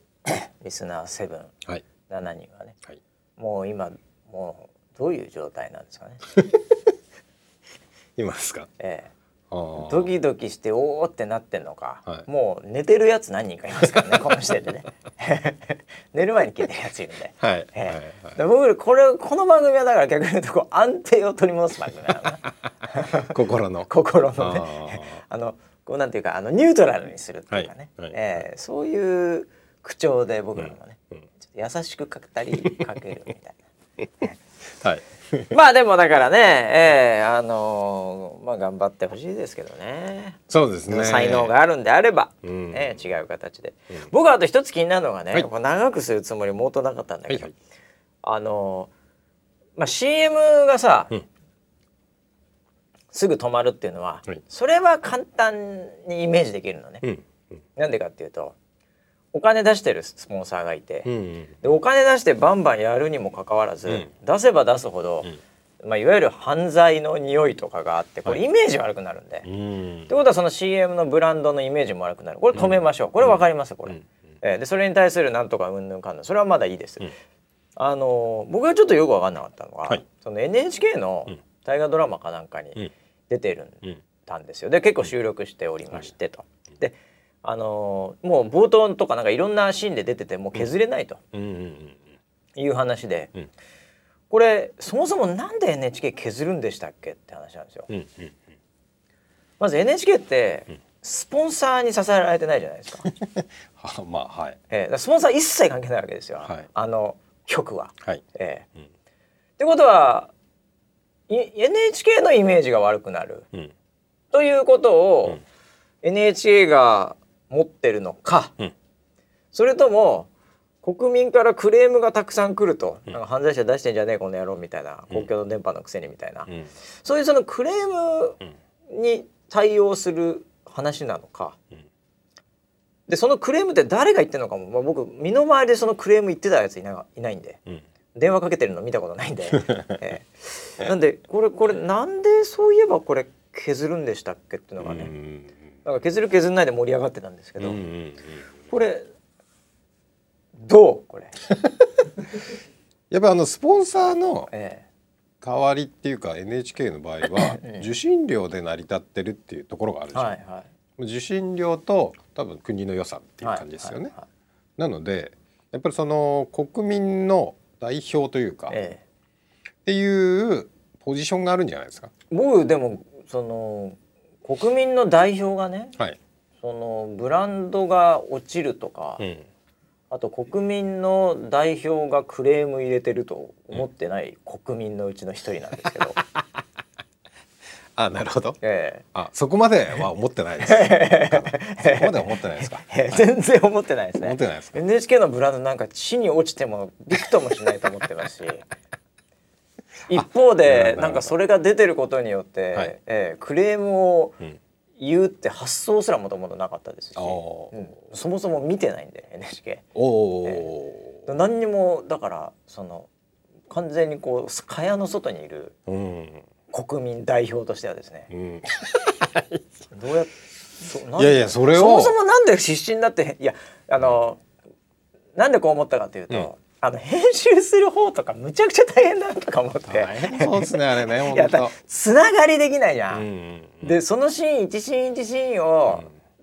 リスナーセブンはい7人はねはい。もう今もうどういう状態なんですかね？今ですか？ええ。ドキドキしておーってなってんのか、はい。もう寝てるやつ何人かいますからね この時点でね。寝る前に聞いてるやついるんで、はい。はい。ええは僕これこの番組はだから逆に言うとこう安定を取り戻す番組なのね心の。心のね。あ。あのこうなんていうかあのニュートラルにするっていうかね、はい。はい。ええそういう口調で僕らもね、うん。うん。ちょっと優しく語りかけるみたいな。はい。まあでもだからね、ええあのまあ頑張ってほしいですけどね。そうですね。才能があるんであれば、うんね、違う形で、うん僕はあと一つ気になるのがね、はいこれ長くするつもりもとなかったんだけど、はいはい。あのまあ CM がさ、うんすぐ止まるっていうのは、はいそれは簡単にイメージできるのね。なんでかっていうとお金出してるスポンサーがいて、うんうん。でお金出してバンバンやるにもかかわらず、うん。出せば出すほど、まあ、いわゆる犯罪の匂いとかがあってこれはいイメージ悪くなるんで。うん。ってことはその CM のブランドのイメージも悪くなる。これ止めましょう、これ分かりますこれ、うん。えーでそれに対するなんとかうんぬんかんぬん。それはまだいいです、うん。あのー僕がちょっとよく分かんなかったのは、はい。その NHK のうん。大河ドラマかなんかにうん。出てるんうん。たんですよ。で結構収録しておりましてと。であのーもう冒頭とかなんかいろんなシーンで出ててもう削れないという話で、うん。これそもそもなんで NHK 削るんでしたっけって話なんですよ。まず NHK ってん。スポンサーに支えられてないじゃないですか。は まあはい。えースポンサー一切関係ないわけですよ、はい。あの局は。はい。えーうん。ってことはい NHK のイメージが悪くなる。うん。ということを、うん。NHK が持ってるのか、うん。それとも国民からクレームがたくさん来ると、うん。なんか犯罪者出してんじゃねえこの野郎みたいな公共の電波のくせにみたいな、うん。そういうそのクレームに対応する話なのか、うん。でそのクレームって誰が言ってるのかも、まあ、僕身の回りでそのクレーム言ってたやついないないんで。うん。電話かけてるの見たことないんで、ええ。なんでこれこれなんでそういえばこれ削るんでしたっけっていうのがね、うんなんか削る削んないで盛り上がってたんですけど、うんうんうん。これどう？これ、やっぱあのスポンサーのえ代わりっていうか NHK の場合はええ。受信料で成り立ってるっていうところがあるえでしょ、はいは受信料と多分国の予算っていいう感じですよね、はいはいなのでやっぱりその国民の代表というか、っえ。ていうポジションがあるんじゃないですか。え僕でもその国民の代表がねはい、そのブランドが落ちるとか、うん。あと国民の代表がクレーム入れてると思ってない国民のうちの一人なんですけど、あなるほど。えあそこまでは思ってないです。そこまでは思ってないですか？え全然思ってないですね。思ってないですか？NHK のブランドなんか地に落ちてもびくともしないと思ってますし一方でなんかそれが出てることによって、はい。ええクレームをうん言うって発想すらもともとなかったですし、うん。そもそも見てないんで NHK おおー、何にもだからその完全にこう蚊帳の外にいるうん。国民代表としてはですね。うん、どうやいやいやそれを。そもそもなんで失神だっていやあの、なんでこう思ったかというと、うんあの編集する方とかむちゃくちゃ大変だなとか思って。そうですねあれね いやつながりできないじゃん。うんでそのシーン一シーン一シーンを、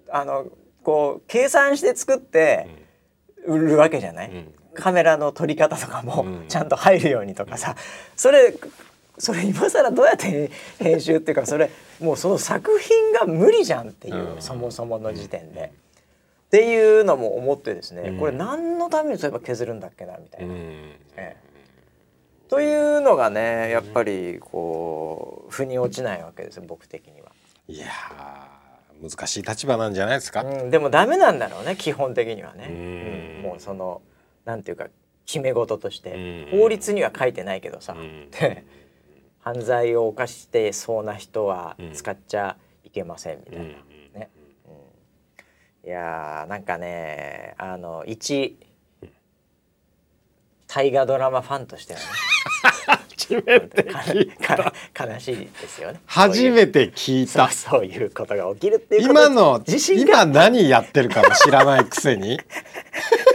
あのこう計算して作って売るわけじゃない、ん。カメラの撮り方とかもうん。ちゃんと入るようにとかさ。それそれ今更どうやって編集っていうかそれもうその作品が無理じゃんっていう、うん。そもそもの時点で。っていうのも思ってですね、うん。これ何のためにそういえば削るんだっけなみたいな。うん。ええ。というのがねやっぱりこう腑に落ちないわけですよ僕的には。いやー難しい立場なんじゃないですか、うん、でもダメなんだろうね基本的にはね、うん。うんもうそのなんていうか決め事として、うん。法律には書いてないけどさ、犯罪を犯してそうな人はうん。使っちゃいけませんみたいな、いやーなんかねあの一大河ドラマファンとしてはね。初めてか聞いた。か悲しいですよね。初めて聞いた。そういうことが起きるっていう今の自信が。今何やってるかも知らないくせに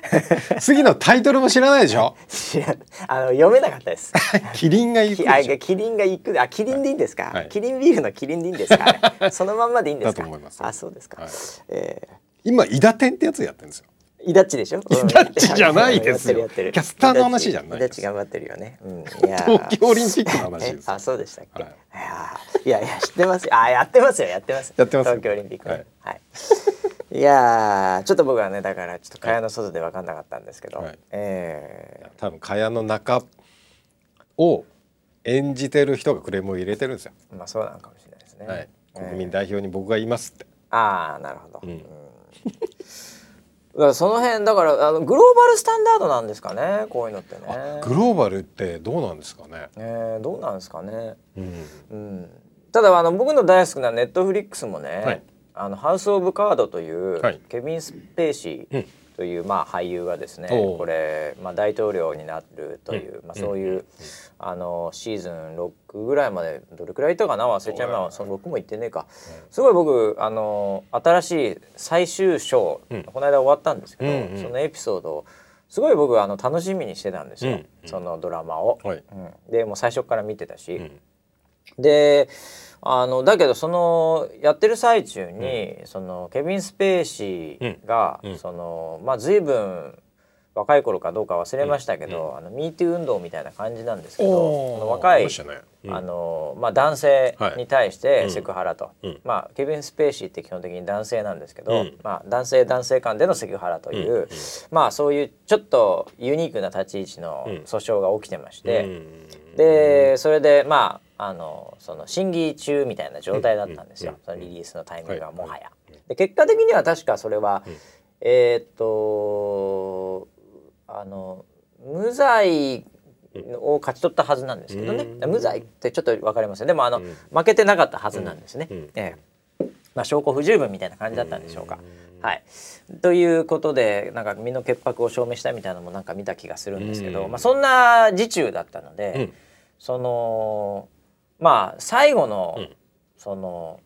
次のタイトルも知らないでしょ？知らん。あの読めなかったです。キリンが行くきあキリンが行く。あキリンでいいんですか、はい。キリンビールのキリンでいいんですか？そのまんまでいいんですか？だと思いますあそうですか、はい。え今伊達天ってやつやってるんですよ。ー、イダッチでしょ？イダッチじゃないですよ。キャスターの話じゃないイダッチ頑張ってるよね、うん、いやー。東京オリンピックの話ですえあそうでしたっけ、はい。いや、いや知ってますよ。あやってますよ。やってます。やってます東京オリンピックね。はい。はい、い、やーちょっと僕はねだからちょっと蚊帳の外で分かんなかったんですけど、はい。えー。多分蚊帳の中を演じてる人がクレームを入れてるんですよ、まあそうなのかもしれないですね、はい、えー。国民代表に僕が言いますって。ああなるほど、うん。うん。だからその辺だからあのグローバルスタンダードなんですかねこういうのってね。グローバルってどうなんですかね、えーどうなんですかね、うん、うん、ただあの僕の大好きなネットフリックスもね、はいあのハウス・オブ・カードという、はい。ケビン・スペーシーという、まあ、俳優がですねこれ、まあ、大統領になるという、うん。まあ、そういう、あのシーズン6ぐらいまでどれくらいいたかな忘れちゃいましたその6もいってねえか、すごい僕あの新しい最終章、うん。この間終わったんですけど、そのエピソードをすごい僕あの楽しみにしてたんですよ、そのドラマを。でもう最初から見てたし、うん。であのだけどそのやってる最中に、そのケビン・スペーシーが、うん。うん。そのまあ随分若い頃かどうか忘れましたけど、あの MeToo 運動みたいな感じなんですけど若いね。うん。あのまあ、男性に対してセクハラと、うん。まあ、ケビン・スペーシーって基本的に男性なんですけど、うん。まあ、男性男性間でのセクハラという、うん。うん。まあそういうちょっとユニークな立ち位置のうん。訴訟が起きてまして、うん。でそれでまああのその審議中みたいな状態だったんですよ、うんそのリリースのタイミングがはい。もはや。で結果的には確かそれは、うん。えーっとあの無罪を勝ち取ったはずなんですけどね、うん。無罪ってちょっと分かりますよでもあの、うん。負けてなかったはずなんですね。うん。ええ。まあ、証拠不十分みたいな感じだったんでしょうか。はい、ということでなんか身の潔白を証明したみたいなのもなんか見た気がするんですけど、うん。まあ、そんな時中だったので、うん。そのまあ最後の、うん。その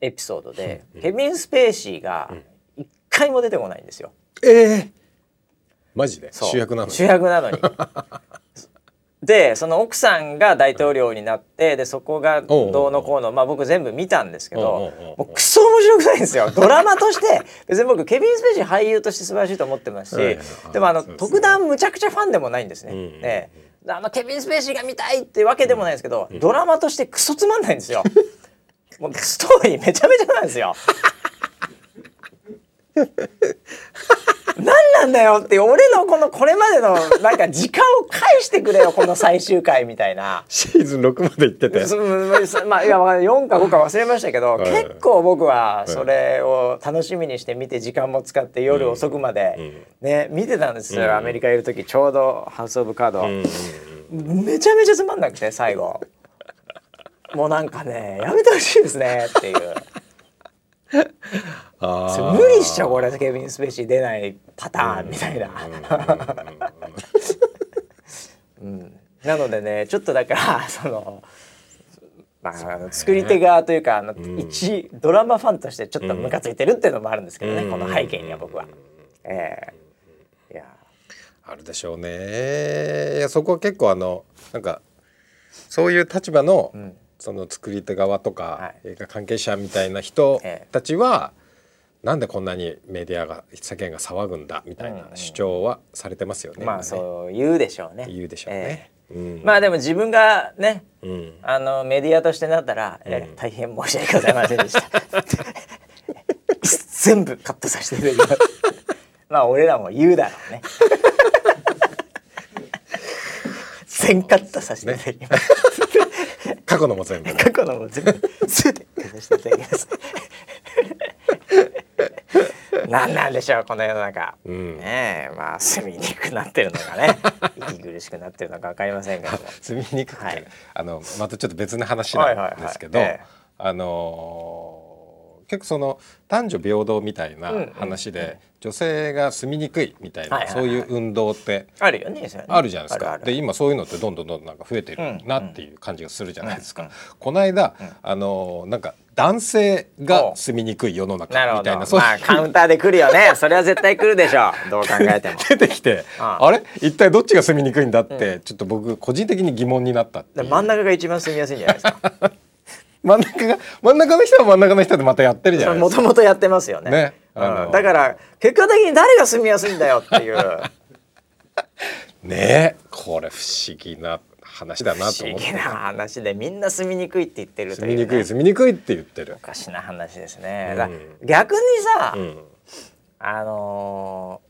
エピソードで、うん。ケビン・スペーシーが一回も出てこないんですよ。ええ。マジで？主役なのに？主役なのに。でその奥さんが大統領になってでそこがどうのこうのまあ僕全部見たんですけおうおうおどう。もうクソ面白くないんですよ。ドラマとして。別に僕ケビン・スペーシー俳優として素晴らしいと思ってますし、はいでもあの特段むちゃくちゃファンでもないんですね。うんええあのケビン・スペーシーが見たいってわけでもないんですけど、ドラマとしてクソつまんないんですよ。もうストーリーめちゃめちゃなんですよ。何なんだよって俺のこのこれまでのなんか時間を返してくれよこの最終回みたいな。シーズン6まで行ってて。まあいや4か5か忘れましたけど、はい。結構僕はそれを楽しみにして見て時間も使って夜遅くまで、ね見てたんですよ、うん。アメリカいる時ちょうど「ハウス・オブ・カード」うん。めちゃめちゃつまんなくて最後。もうなんかねやめてほしいですねっていう あ無理っしょこれケビン・スペーシー出ないパターンみたいな。うん。なのでねちょっとだから その、まあ、作り手側というかあの、一ドラマファンとしてちょっとムカついてるっていうのもあるんですけどね、うん。この背景には僕は。ええ。いや。あるでしょうね。いやそこは結構あのなんかそういう立場の、んその作り手側とか、は映画関係者みたいな人ええたちは、なんでこんなにメディアが世間が騒ぐんだみたいな主張はされてますよね。まあ今ね。そう言うでしょうね。言うでしょうね。うん。まあでも自分がねうん。あのメディアとしてなったら、えー大変申し訳ございませんでした。全部カットさせていただきます。まあ俺らも言うだろうね。全カットさせていただきます、過去のも全部ね。過去のも全部全てていただきます何なんでしょうこの世の中、うん。ねえまあ住みにくくなってるのかね。息苦しくなってるのか分かりませんけども。住みにくくて、はい。あのまたちょっと別の話なんですけど、はいはいはい。ええあのー結構その男女平等みたいなうん話で、女性が住みにくいみたいな、そういう運動ってあるよねあるじゃないですか。で今そういうのってどんどんどんどんなんか増えてるうんなっていう感じがするじゃないですか。うんこの間、あのーなんか男性がお住みにくい世の中みたいなそうまあカウンターで来るよね。それは絶対来るでしょう。どう考えても。出てきて、ああれ？一体どっちが住みにくいんだって、ちょっと僕個人的に疑問になった真ん中が一番住みやすいんじゃないですか 真ん中が真ん中の人は真ん中の人でまたやってるじゃないでも。ともとやってますよね。ね。うん。だから結果的に誰が住みやすいんだよっていう。ね。えこれ不思議な話だな不と思って。思議な話でみんな住みにくいって言ってるという、ね、住みにくい住みにくいって言ってる。お。かしな話ですね、うん。だ逆にさ、うん。あのー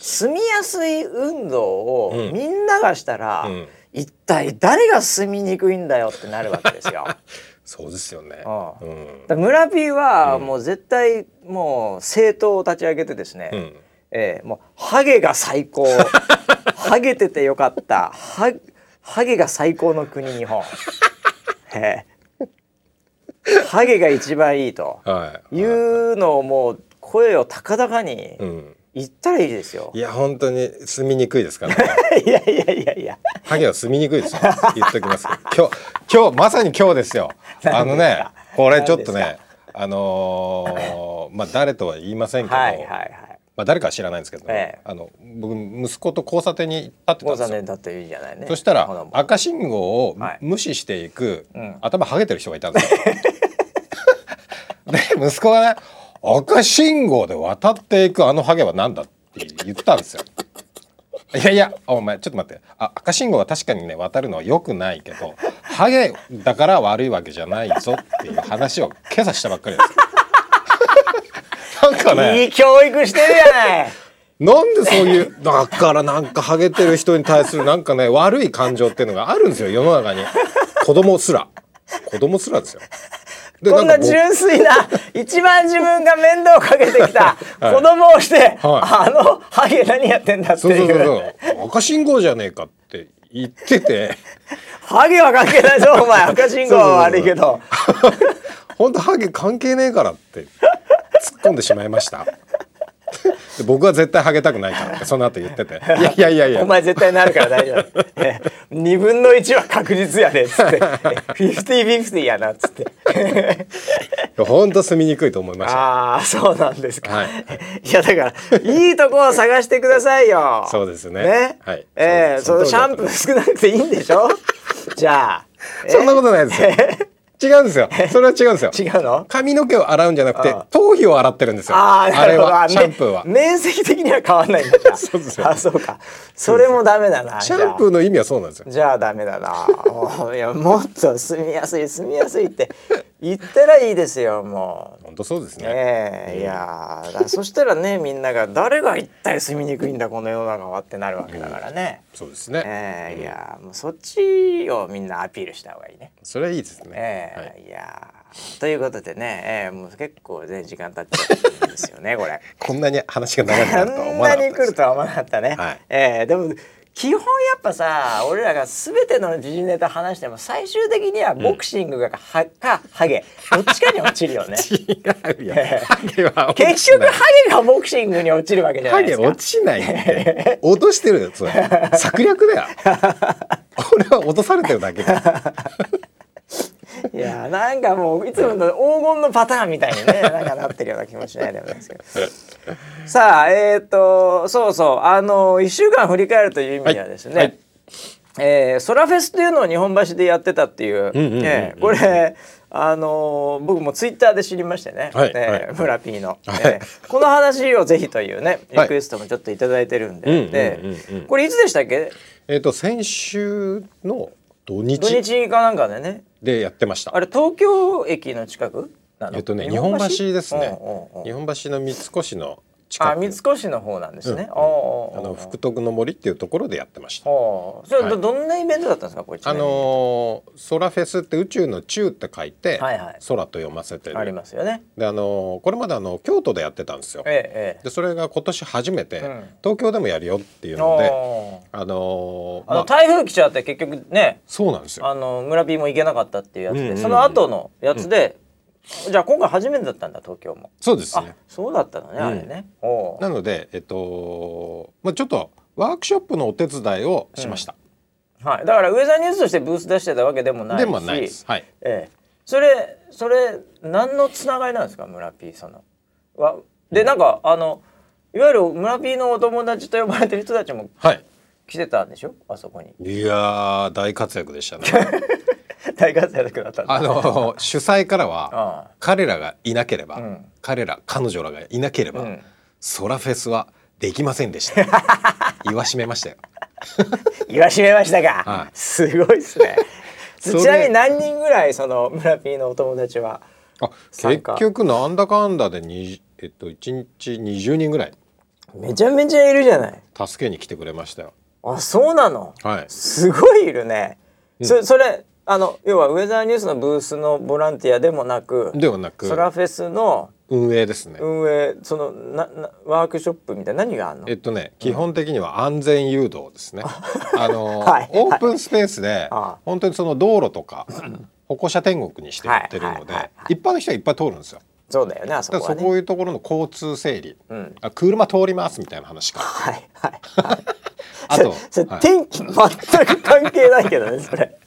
住みやすい運動をうん。みんながしたら、うん。一体誰が住みにくいんだよってなるわけですよ。そうですよね。ああうんだ村 P はうんもう絶対もう政党を立ち上げてですね、うんええもうハゲが最高 ハゲててよかったハハゲが最高の国日本、ええハゲが一番いいとはい。いうのをもう声を高々にうん。言ったらいいですよ。いや本当に住みにくいですから、ね。いやいやいやいやハゲは住みにくいですよ。言っときます。今日今日まさに今日ですよ。あのねこれちょっとねあのー まあ誰とは言いませんけど、はいはいはい。まあ誰かは知らないんですけど、ええあの僕息子と交差点に立ってたんですよ。だっていいじゃないね。そしたら赤信号をはい無視していく、うん頭ハゲてる人がいたんですよ。で息子がね「赤信号で渡っていくあのハゲは何だ?」って言ったんですよ。いやいやお前ちょっと待ってあ赤信号は確かにね渡るのは良くないけどハゲだから悪いわけじゃないぞっていう話を今朝したばっかりですよ。なんかね。いい教育してるやない。なんでそういうだからなんかハゲてる人に対するなんかね悪い感情っていうのがあるんですよ世の中に。子供すら。子供すらですよ。でこんな純粋な一番自分が面倒をかけてきた はい。子供をして、はあのハゲ何やってんだってそう。そういうそうそう。赤信号じゃねえかって言ってて。ハゲは関係ないぞお前。赤信号は悪いけど。本当ハゲ関係ねえからって突っ込んでしまいました。で僕は絶対ハゲたくないからって その後言ってて「いやいやいやいや。お前絶対なるから大丈夫。え2分の1は確実やでっつって。50-50やなっつって。本当住みにくいと思いました。ああそうなんですか、はい。い、やだからいいとこを探してくださいよ。そうですね。ね、はい。ええそのシャンプー少なくていいんでしょ？じゃあ。えそんなことないですよ。違うんですよ。それは違うんですよ。違うの？髪の毛を洗うんじゃなくて頭皮を洗ってるんですよ。ああなるほどれはあシャンプーは。め面積的には変わんないんだじゃあそうですよあそうかそれもダメだな シャンプーの意味はそうなんですよ。じゃあダメだなおいやもっと住みやすい住みやすいって言ったらいいですよもう本当そうですね。ねえいやそしたらねみんなが誰が一体住みにくいんだこの世の中はってなるわけだからね、そうですね。ええいやーもうそっちをみんなアピールした方がいいね。それはいいですね。えいい、やーということでね、ええもう結構ね時間経っちゃったんですよね これ。こんなに話が長くなあるとは思んなに来わなかったです。るとは思わなかったね。はいええでも基本やっぱさ俺らが全ての時事ネタ話しても最終的にはボクシングがは、かハゲどっちかに落ちるよね。違うよ。ハゲは結局ハゲがボクシングに落ちるわけじゃなハゲいですか。落ちないって。落としてるよ。それ策略だよ。俺は落とされてるだけだ。いいやなんかもういつもの黄金のパターンみたいにね なんかなってるような気もしないでもないですけど。さあえっ、とそうそうあの1週間振り返るという意味ではですね、はい。はい。えーソラフェスっていうのを日本橋でやってたっていうえーこれあのー僕もツイッターで知りましてね、はいえ村 P の、はい。えーこの話をぜひというねリはい。クエストもちょっといただいてるんで,、でこれいつでしたっけ？えっと先週の土日。土日かなんかでねでやってました。あれ東京駅の近くえっとね日本橋？ですね。日本橋の三越の近く。あ三越の方なんですね、うん。おうおうおうあの福徳の森っていうところでやってました。それど,、はい。どんなイベントだったんですかこれあのーソラフェスって宇宙の宙って書いて、はいはい。空と読ませてる。ありますよね。であのーこれまであの京都でやってたんですよ。えええでそれが今年初めて、うん。東京でもやるよっていうえのであのーあのまあ台風来ちゃって結局ねそうなんですよ。あの村 P も行けなかったっていうやつで、うんうんうん。その後のやつで、じゃあ今回初めてだったんだ東京も。あそうですね。そうだったのね、あれね。なのでえっとまあちょっとワークショップのお手伝いをしました、はい、だからウェザーニュースとしてブース出してたわけでもないし。でもないです。はい。ええ、それそれ何のつながりなんですか村 P さんの。わでなんかあのいわゆる村 P のお友達と呼ばれてる人たちもはい。来てたんでしょ？あそこに。いやー大活躍でしたね 大活躍だったあの主催からはあ彼らがいなければ、うん。彼ら彼女らがいなければ、うん。ソラフェスはできませんでした。言わしめましたよ。言わしめましたか、はい。すごいですね。ちなみに何人ぐらいその村 P のお友達はあ結局なんだかんだでにえっと1日20人ぐらい。めちゃめちゃいるじゃない。助けに来てくれましたよ。あそうなの？はい。すごいいるね、そそれあの要はウェザーニュースのブースのボランティアでもなくではなくソラフェスの運営ですね、運営そのななワークショップみたいな何があるの？えっとね基本的には安全誘導ですね。あの、はいオープンスペースでああ。本当にその道路とか歩行者天国にしてやってるのではいはいはいはい。一般の人はいっぱい通るんですよ。そうだよねあそだこはね。そこいうところの交通整理、ん。あ車通りますみたいな話か。らはいはい。あとそれはい。天気全く関係ないけどねそれ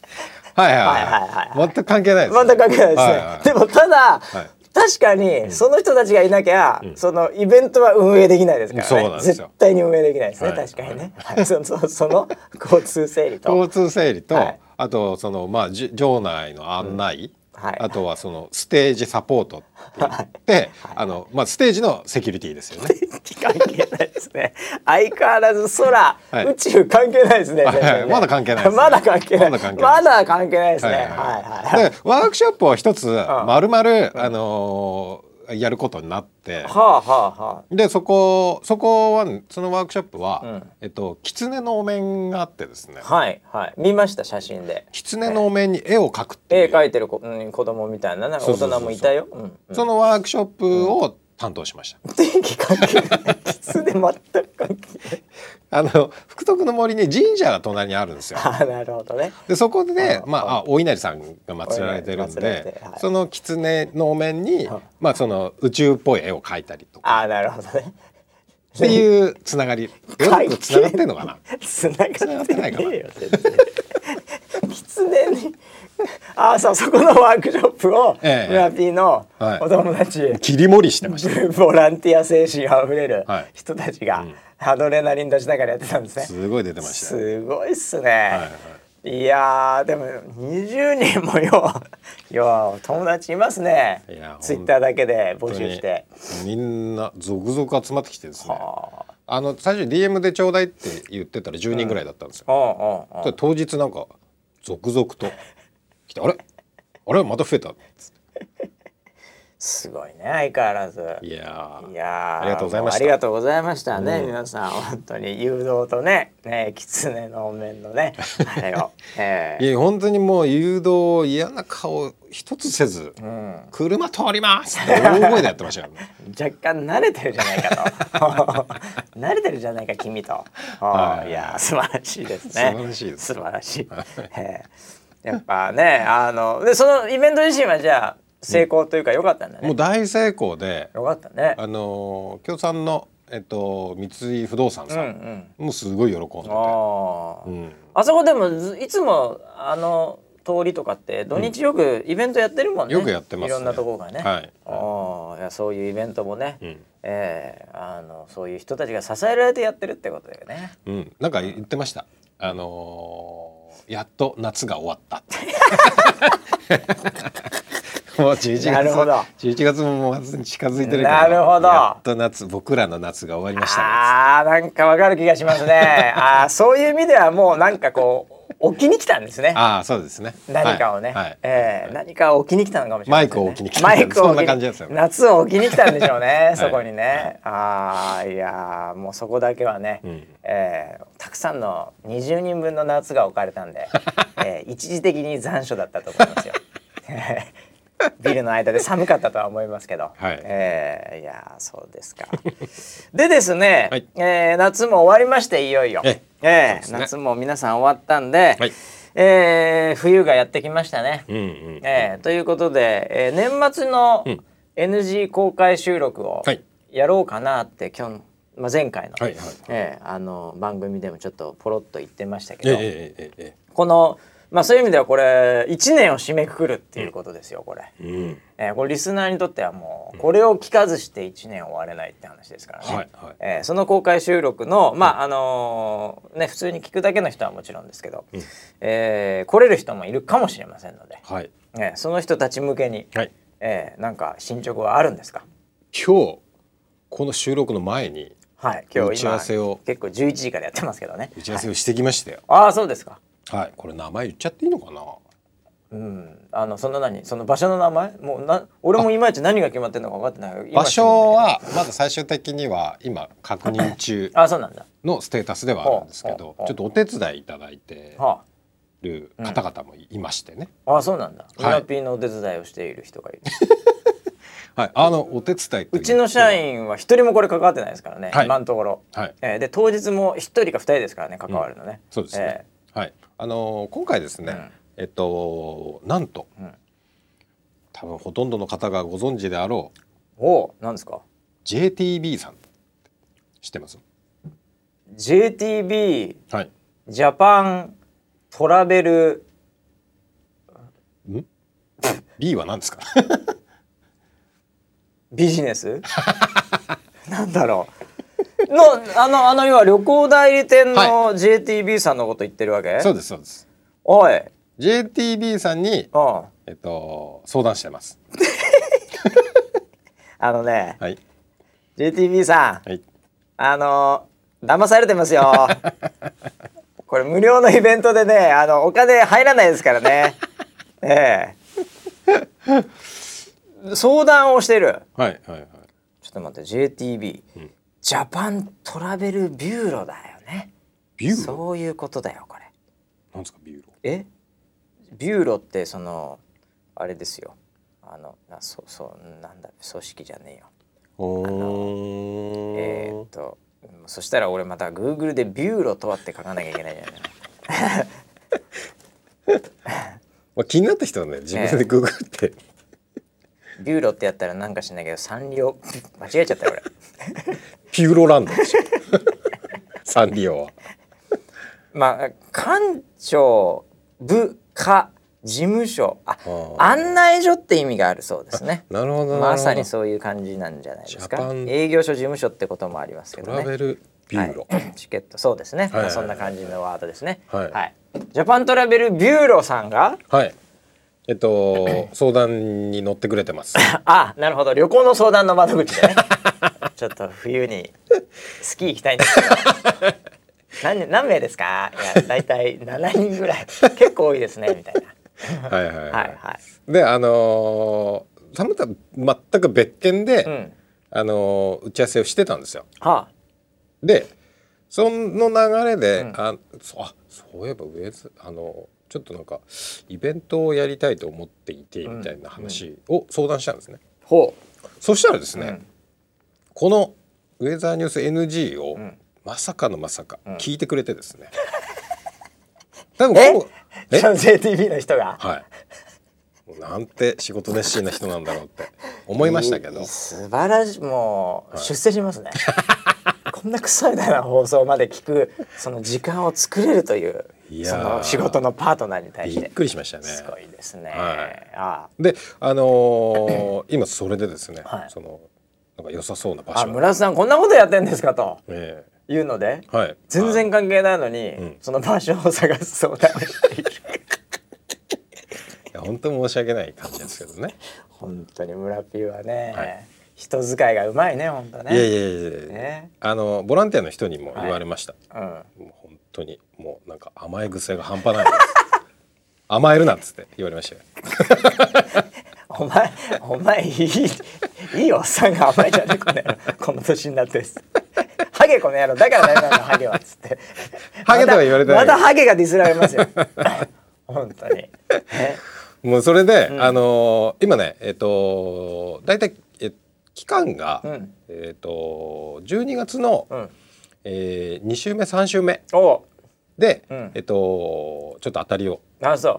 はいはいはい。はいはい全く関係ない。です、全く関係ないですね、はいはい。でもただ、はい。確かにその人たちがいなきゃ、そのイベントは運営できないですからね。そうなん絶対に運営できないですね、はい。確かにね、はい、そそその 交通整理と。交通整理と、はい。あとそのまあじ場内の案内、はい。あとはそのステージサポートって言って、あのまあステージのセキュリティですよね。関係ないですね。相変わらず空、はい。宇宙関係ないですねまだ関係ないまだ関係ない。まだ関係ない。ですね。はいはいはいはい。でワークショップを一つ丸々、あのーやることになって、はあはあはでそこそこはそのワークショップは、ん。えっと狐のお面があってですね。あはいはい。見ました写真で。狐のお面に絵を描くっていう、絵描いてる子,、うん、子供みたいな。なんか大人もいたよ。そのワークショップを担当しました。天気関係ない。狐全く関係ないあの福徳の森に神社が隣にあるんですよ。なるほどね。でそこで、あまあ、あお稲荷さんが祀られてるんでてはい。その狐のお面に、まあ、その宇宙っぽい絵を描いたりとか。ああなるほどね。っていうつながり。よくつながってんのかな。つながってないかな。狐に。ああそうそこのワークショップを、ええ。村 P のはい。お友達、切り盛りしてました。ボランティア精神あふれるはい。人たちが、アドレナリン出しながらやってたんですね。すごい出てましたよすごいっすね、はいい、やーでも20人もよ よ友達いますね。いやツイッターだけで募集して。みんな続々集まってきてですね。あ。あの最初 DM でちょうだいって言ってたら10人ぐらいだったんですよ、あうん当日なんか続々と来てあれ？あれ？また増えたすごいね相変わらず。いやー。いやーありがとうございました。もありがとうございましたね、皆さん。本当に誘導とねね狐のお面のね あれを、えいや本当にもう誘導嫌な顔一つせず、ーうん、車通りますって 大声でやってましたからね若干慣れてるじゃないかと。慣れてるじゃないか君と、はい。い、や素晴らしいですね。素晴らしいです素晴らしい、えーやっぱねあのでそのイベント自身はじゃあ成功というか良かったんだね、もう大成功でよかったね。あのー共産のえっと三井不動産さうんうん。んもうすごい喜んでて、あー、うん。あそこでもずいつもあの通りとかって土日よくイベントやってるもんね、よくやってますね。いろんなところがね、はい。ああいやそういうイベントもね、うん。ええあのそういう人たちが支えられてやってるってことだよね。うん、なんか言ってました。あのーやっと夏が終わった。って。もう11月なるほど。11月ももう末に近づいてるけどなるほど。やっと夏僕らの夏が終わりましたね。ああなんかわかる気がしますね。ああそういう意味ではもうなんかこう置きに来たんですね。ああそうですね。何かをね、はい。はい。ええ何かを置きに来たのかもしれない、ね、マイクを置きに来たマイクをそんな感じですよ。ね夏を置きに来たんでしょうね い。そこにね、ああいやーもうそこだけはね、うん。ええたくさんの20人分の夏が置かれたんで、ええ一時的に残暑だったと思いますよビルの間で 寒かったとは思いますけど、はい。ええいやーそうですか。でですね、はい。えー夏も終わりましていよいよ、ええ。えそうですね。夏も皆さん終わったんで、はい。えー冬がやってきましたね。うんうんえーということで、えー年末のうん。NG 公開収録をはい。やろうかなって今日、まあ、前回の,、はいはいえーあの番組でもちょっとポロッと言ってましたけど、ええええええ。この、まあ、そういう意味ではこれ1年を締めくくるっていうことですよこれ。えうん。えーこれリスナーにとってはもうこれを聞かずして1年終われないって話ですからね、はいはい。えーその公開収録のまああのーね普通に聞くだけの人はもちろんですけど、うん。えー来れる人もいるかもしれませんので、はい。えーその人たち向けに、はい。えーなんか進捗はあるんですか？今日この収録の前にはい。今日打ち合わせを。結構11時からやってますけどね。打ち合わせをしてきましたよ。ああそうですかはいこれ名前言っちゃっていいのかな？うんあのその何？その場所の名前？もうな俺もいまいち何が決まってるのか分かってない。今場所はまだ最終的には今確認中 あそうなんだ。のステータスではあるんですけどちょっとお手伝いいただいてはる方々もいましてね、ああそうなんだ。はい。村ピーのお手伝いをしている人がいる。はい、あのお手伝いうと。ちの社員員は一人もこれ関わってないですからね、はい。今のところ、はい。えーで当日も一人か二人ですからね関わるのね、そうですね、えはい。あのー今回ですね、うん。えっとなんと、うん。多分ほとんどの方がご存知であろうーおおなんですか？JTB さん。知ってます？JTB はい。ジャパントラベル。B は何ですか？ビジネス？なんだろうのあのあの要は旅行代理店のは JTB さんのこと言ってるわけ、そうですそうです。おい。JTB さんにうん。えっと相談してます。あのねはい。JTB さん。はい。あの騙されてますよ。これ無料のイベントでね、あのお金入らないですからね。え え。相談をしてる。はいはいはい。ちょっと待って、JTB、んジャパントラベルビューロだよね。ビューロそういうことだよ、これ。なんですかビューロえ？ビューロってそのあれですよ。あのなそうそうなんだ組織じゃねえよ。おーえーっとうんそしたら俺また Google でビューロとはって書かなきゃいけないじゃない。まあ、気になった人はね自分でググって、ビューロってやったらなんかしないけどサンリオ。間違えちゃったよ俺。ピューロランドでしょ。サンリオは。まあ官庁部課事務所。あー。案内所って意味があるそうですね。なるほどなるほど。まさにそういう感じなんじゃないですか。営業所事務所ってこともありますけどね。トラベルビューロ、はい、チケット。そうですね、はい。はいはいまあそんな感じのワードですね。はい。ジャパントラベルビューロさんがはい。えっと相談に乗ってくれてます。あなるほど。旅行の相談の窓口でね。ちょっと冬にスキー行きたいんですけど。何何名ですか？いや大体7人ぐらい。結構多いですねみたいな。はいはいはい。はいはい。であのー、たまたま全く別件で、うん。あのー打ち合わせをしてたんですよ。はでその流れで、うん。あそあそういえばウェズあのちょっとなんかイベントをやりたいと思っていてみたいな話を相談したんですね。あほそしたらですね、うん。このウェザーニュース NG をん。まさかのまさかん。聞いてくれてですね。多分え？こうう JTB の人が？はい。なんて仕事熱心な人なんだろうって思いましたけど。素晴らしい。もう出世しますね。こんなクソみたいな放送まで聞くその時間を作れるというその仕事のパートナーに対しびってくりしましたね。すごいですね、はい。あであのー 今それでですね、はい。そのなんか良さそうな場あ所村瀬さんこんなことやってんですかと。えいうのでえはい。全然関係ないのに、ん。その場所を探す相談をしているいや本当申し訳ない感じですけどね。本当に村ピーはね、はい。人使いがうまいね本当ね。いやいやいやいや、ね。あのボランティアの人にも言われました、うんもう本当にもうなんか甘え癖が半端ない 甘えるなっつって言われましたよ。お前お前いいいいおっさんが甘いじゃねえこの野郎この年になってハゲこの野郎だからダメなんだハゲはっつって。ハゲとは言われてまたハゲがディスられますよ。本当に。えもうそれで、あのー今ねえっ、と大体え期間が、うん。えっ、と12月の、うんえー、2週目3週目。で、うん。えっ、とちょっと当たりを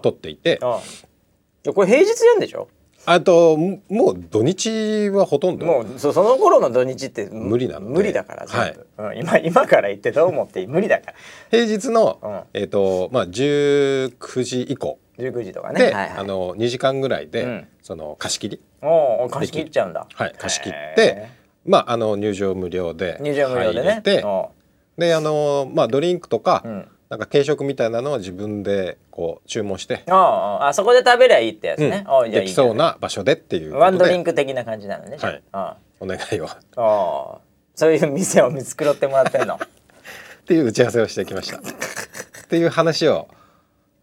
取っていて。これ平日やんでしょ？あとももう土日はほとんど。もうそその頃の土日ってむ無理なので。無理だから全部、うん、今 今から言ってどう思っていい？無理だから。平日の、うん。えっ、とまあ19時以降。19時とかね。で、はいはい、あの2時間ぐらいで、うん。その貸し切りおお貸し切っちゃうんだ。はい貸し切っへてまああの入場無料でー入場無料でね。であのまあドリンクとか、ううん。なんか軽食みたいなのを自分でこう注文して、あそこで食べりゃいいってやつね、うん。できそうな場所でっていうワンドリンク的な感じなのね。はい。あお願いを。そういう店を見繕ってもらってんの。ていう打ち合わせをしてきました。っていう話を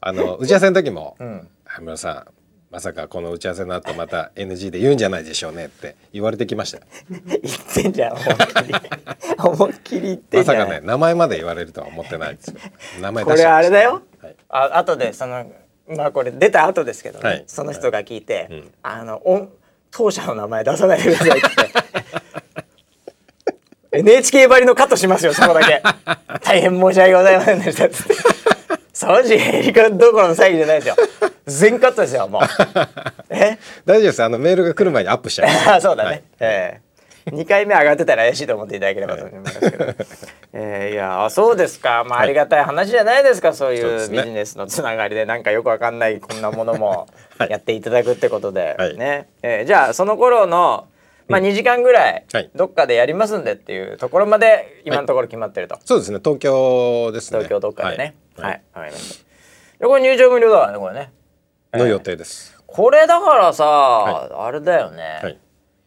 あの打ち合わせの時もうん「羽村さんまさかこの打ち合わせの後また NG で言うんじゃないでしょうね」って言われてきました。よ言ってんじゃん思いっきり思いっきり言ってまさかね名前まで言われるとは思ってないですよ。名前これあれだよ、はい。あ後でそのまあこれ出た後ですけどね、はい。その人が聞いて、うん。あのお当社の名前出さないでくださいって。NHK ばりのカットしますよそこだけ。大変申し訳ございませんでしたっつって掃除ヘリカどころの騒ぎじゃないですよ。全カットですよもう。え？大丈夫です。あのメールが来る前にアップしちゃいますあそうだね、はい。ええ。2回目上がってたら怪しいと思っていただければと思いますけど、えーいやあそうですか、まあ、ありがたい話じゃないですか、そういうそうですねビジネスのつながりで。なんかよくわかんないこんなものも はい。やっていただくってことで、はい。ね、えーじゃあその頃の、まあ、2時間ぐらいはい。どっかでやりますんでっていうところまで今のところ決まってると、そうですね。東京ですね。東京どっかでねははい。い、わかりました。でこれ入場無料だからねこれね。の予定です。これだからさ、はあれだよね、はい。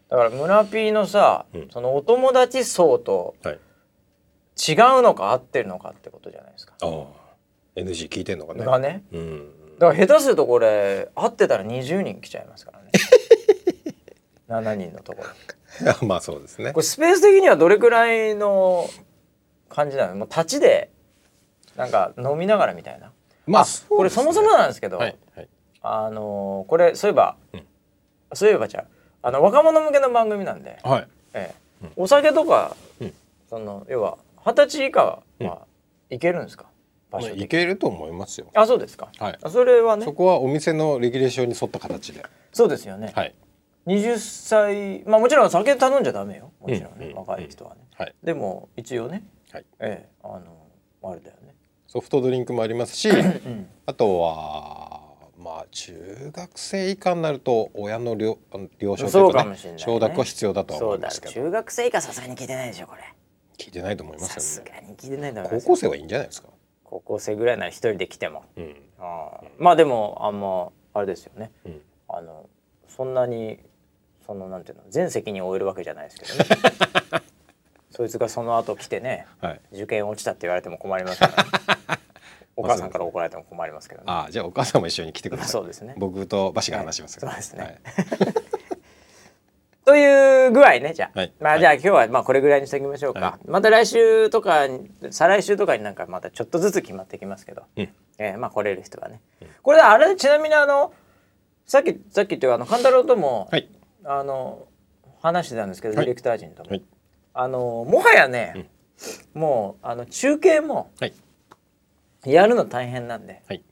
だから村 P のさ、うん。そのお友達層とはい。違うのか合ってるのかってことじゃないですか。ああ。NG 聞いてんのかね。がね。うん。だから下手するとこれ合ってたら20人来ちゃいますからね。7人のところ。まあそうですね。これスペース的にはどれくらいの感じなの？もう立ちでなんか飲みながらみたいな。まあこれそもそもなんですけど、はいはい。あのーこれそういえば、うん。そういえばじゃああの若者向けの番組なんで、はい。ええ。お酒とか、うん。その要は二十歳以下はいけるんですか、場所いけると思いますよ。あそうですか、はい。あそれはね。そこはお店のレギュレーションに沿った形で。そうですよね、はい。20歳まあもちろん酒頼んじゃダメよ。もちろんね、うん。若い人はね、はい。でも一応ね。はい。ええ。あのあれだよねソフトドリンクもありますしうん。あとはまあ中学生以下になると親の了了承とそいううかねかね、承諾は必要だと思いますけど。中学生以下さすがに聞いてないでしょこれ聞いてないと思いまさすすよねがに聞いてないだろう。高校生はいいんじゃないですか？高校生ぐらいなら一人で来ても。うん。あーまあでもあんまあれですよね。うん。あのそんなにそのなんていうの全責任を負えるわけじゃないですけどね そいつがその後来てねはい。受験落ちたって言われても困りますから、ね、お母さんから怒られても困りますけどね。ああじゃあお母さんも一緒に来てください。そうですね。僕とバシが話しますよはい。そうですね。はい。という具合ねじゃあ、はい。まあじゃあ今日はまあこれぐらいにしておきましょうか、はまた来週とか再来週とかになんかまたちょっとずつ決まってきますけど、うん。えーまあ来れる人はね、これあれちなみにあのさっきさっきっていうかあの勘太郎とも、はい。あの話してたんですけど、はい。ディレクター陣とも、はいあのもはやね、もうあの中継もはい。やるの大変なんではい。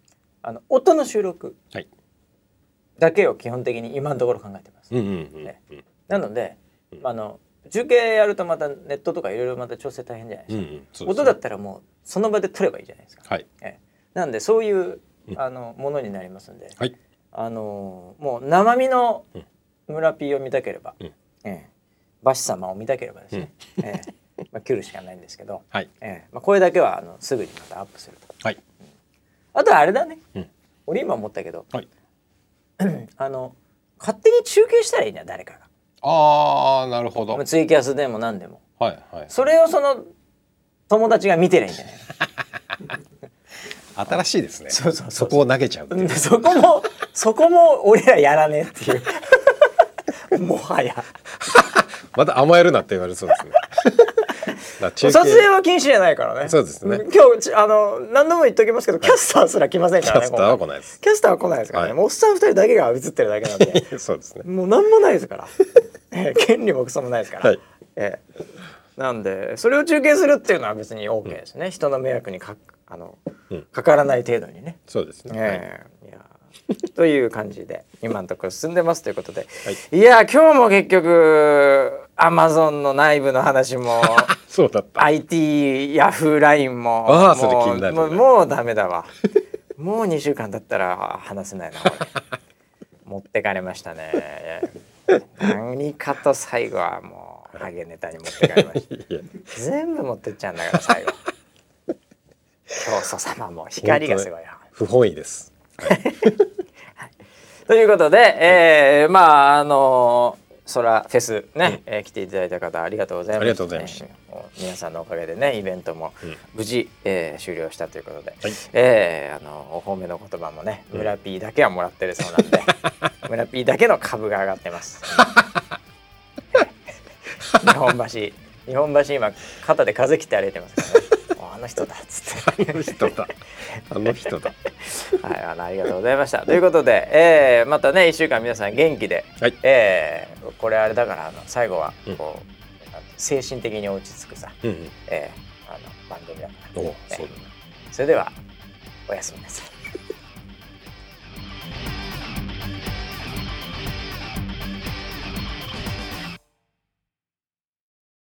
あの音の収録はい。だけを基本的に今のところ考えてます。なので、あの中継やるとまたネットとかいろいろまた調整大変じゃないですか、うんうん。そうですね。音だったらもうその場で撮ればいいじゃないですか、はい。ええ。なんでそういううん。あのものになりますんで、はい。あのもう生身のうん。村 P を見たければ、うん。ええ馬氏様を見たければですね、ええ。まあ、切るしかないんですけど、はい。ええ。まあ、これだけはあのすぐにまたアップすると。はい。あとはあれだね、うん。俺今思ったけどはい。あの勝手に中継したらいいんだよ誰かああなるほど。がツイキャスでも何でも。はいはい。それをその友達が見てりゃいいんじゃない？新しいですね。そうそうそこを投げちゃうう。でそこもそこも俺らやらねえっていう。もはやまた甘えるなって言われそうですね。撮影は禁止じゃないからね。そうですね。今日ちあの何度も言っときますけどキャスターすら来ませんからねキャスターは来ないです。キャスターは来ないですからね、はい。もうおっさん二人だけが映ってるだけなんで。そうですね。もう何もないですから、ええ権利もクソもないですから、はい。ええ。なんでそれを中継するっていうのは別に OK ですね、人の迷惑にかあの、うん。かからない程度にね。そうですね、はい。ええいや という感じで今のところ進んでますということで、、はい。や今日も結局アマゾンの内部の話も そうだった。IT ヤフー LINE もああそれ気になもうもうダメだわ。もう2週間だったら話せないな持ってかれましたね。何かと最後はもうハゲネタに持ってかれました。全部持ってっちゃうんだから最後。教祖様も光がすごいな不本意ですということで、えー、まああのソラフェスね、えー来ていただいた方ありがとうございました、ありがとうございました皆さんのおかげでねイベントもうん。無事、えー終了したということで、はい。えーあのお褒めの言葉もね村 P だけはもらってるそうなんで、村 P だけの株が上がってます。日本橋日本橋今肩で風切って歩いてますからね。おあの人だっつって。あの人だ。あの人だはい、あのありがとうございました。ということで、えーまたね1週間皆さん元気で、はい。えーこれあれだからあの最後はうん。こう、精神的に落ち着くさ、うんうん。えーあの番組だから、ね。それではおやすみなさい。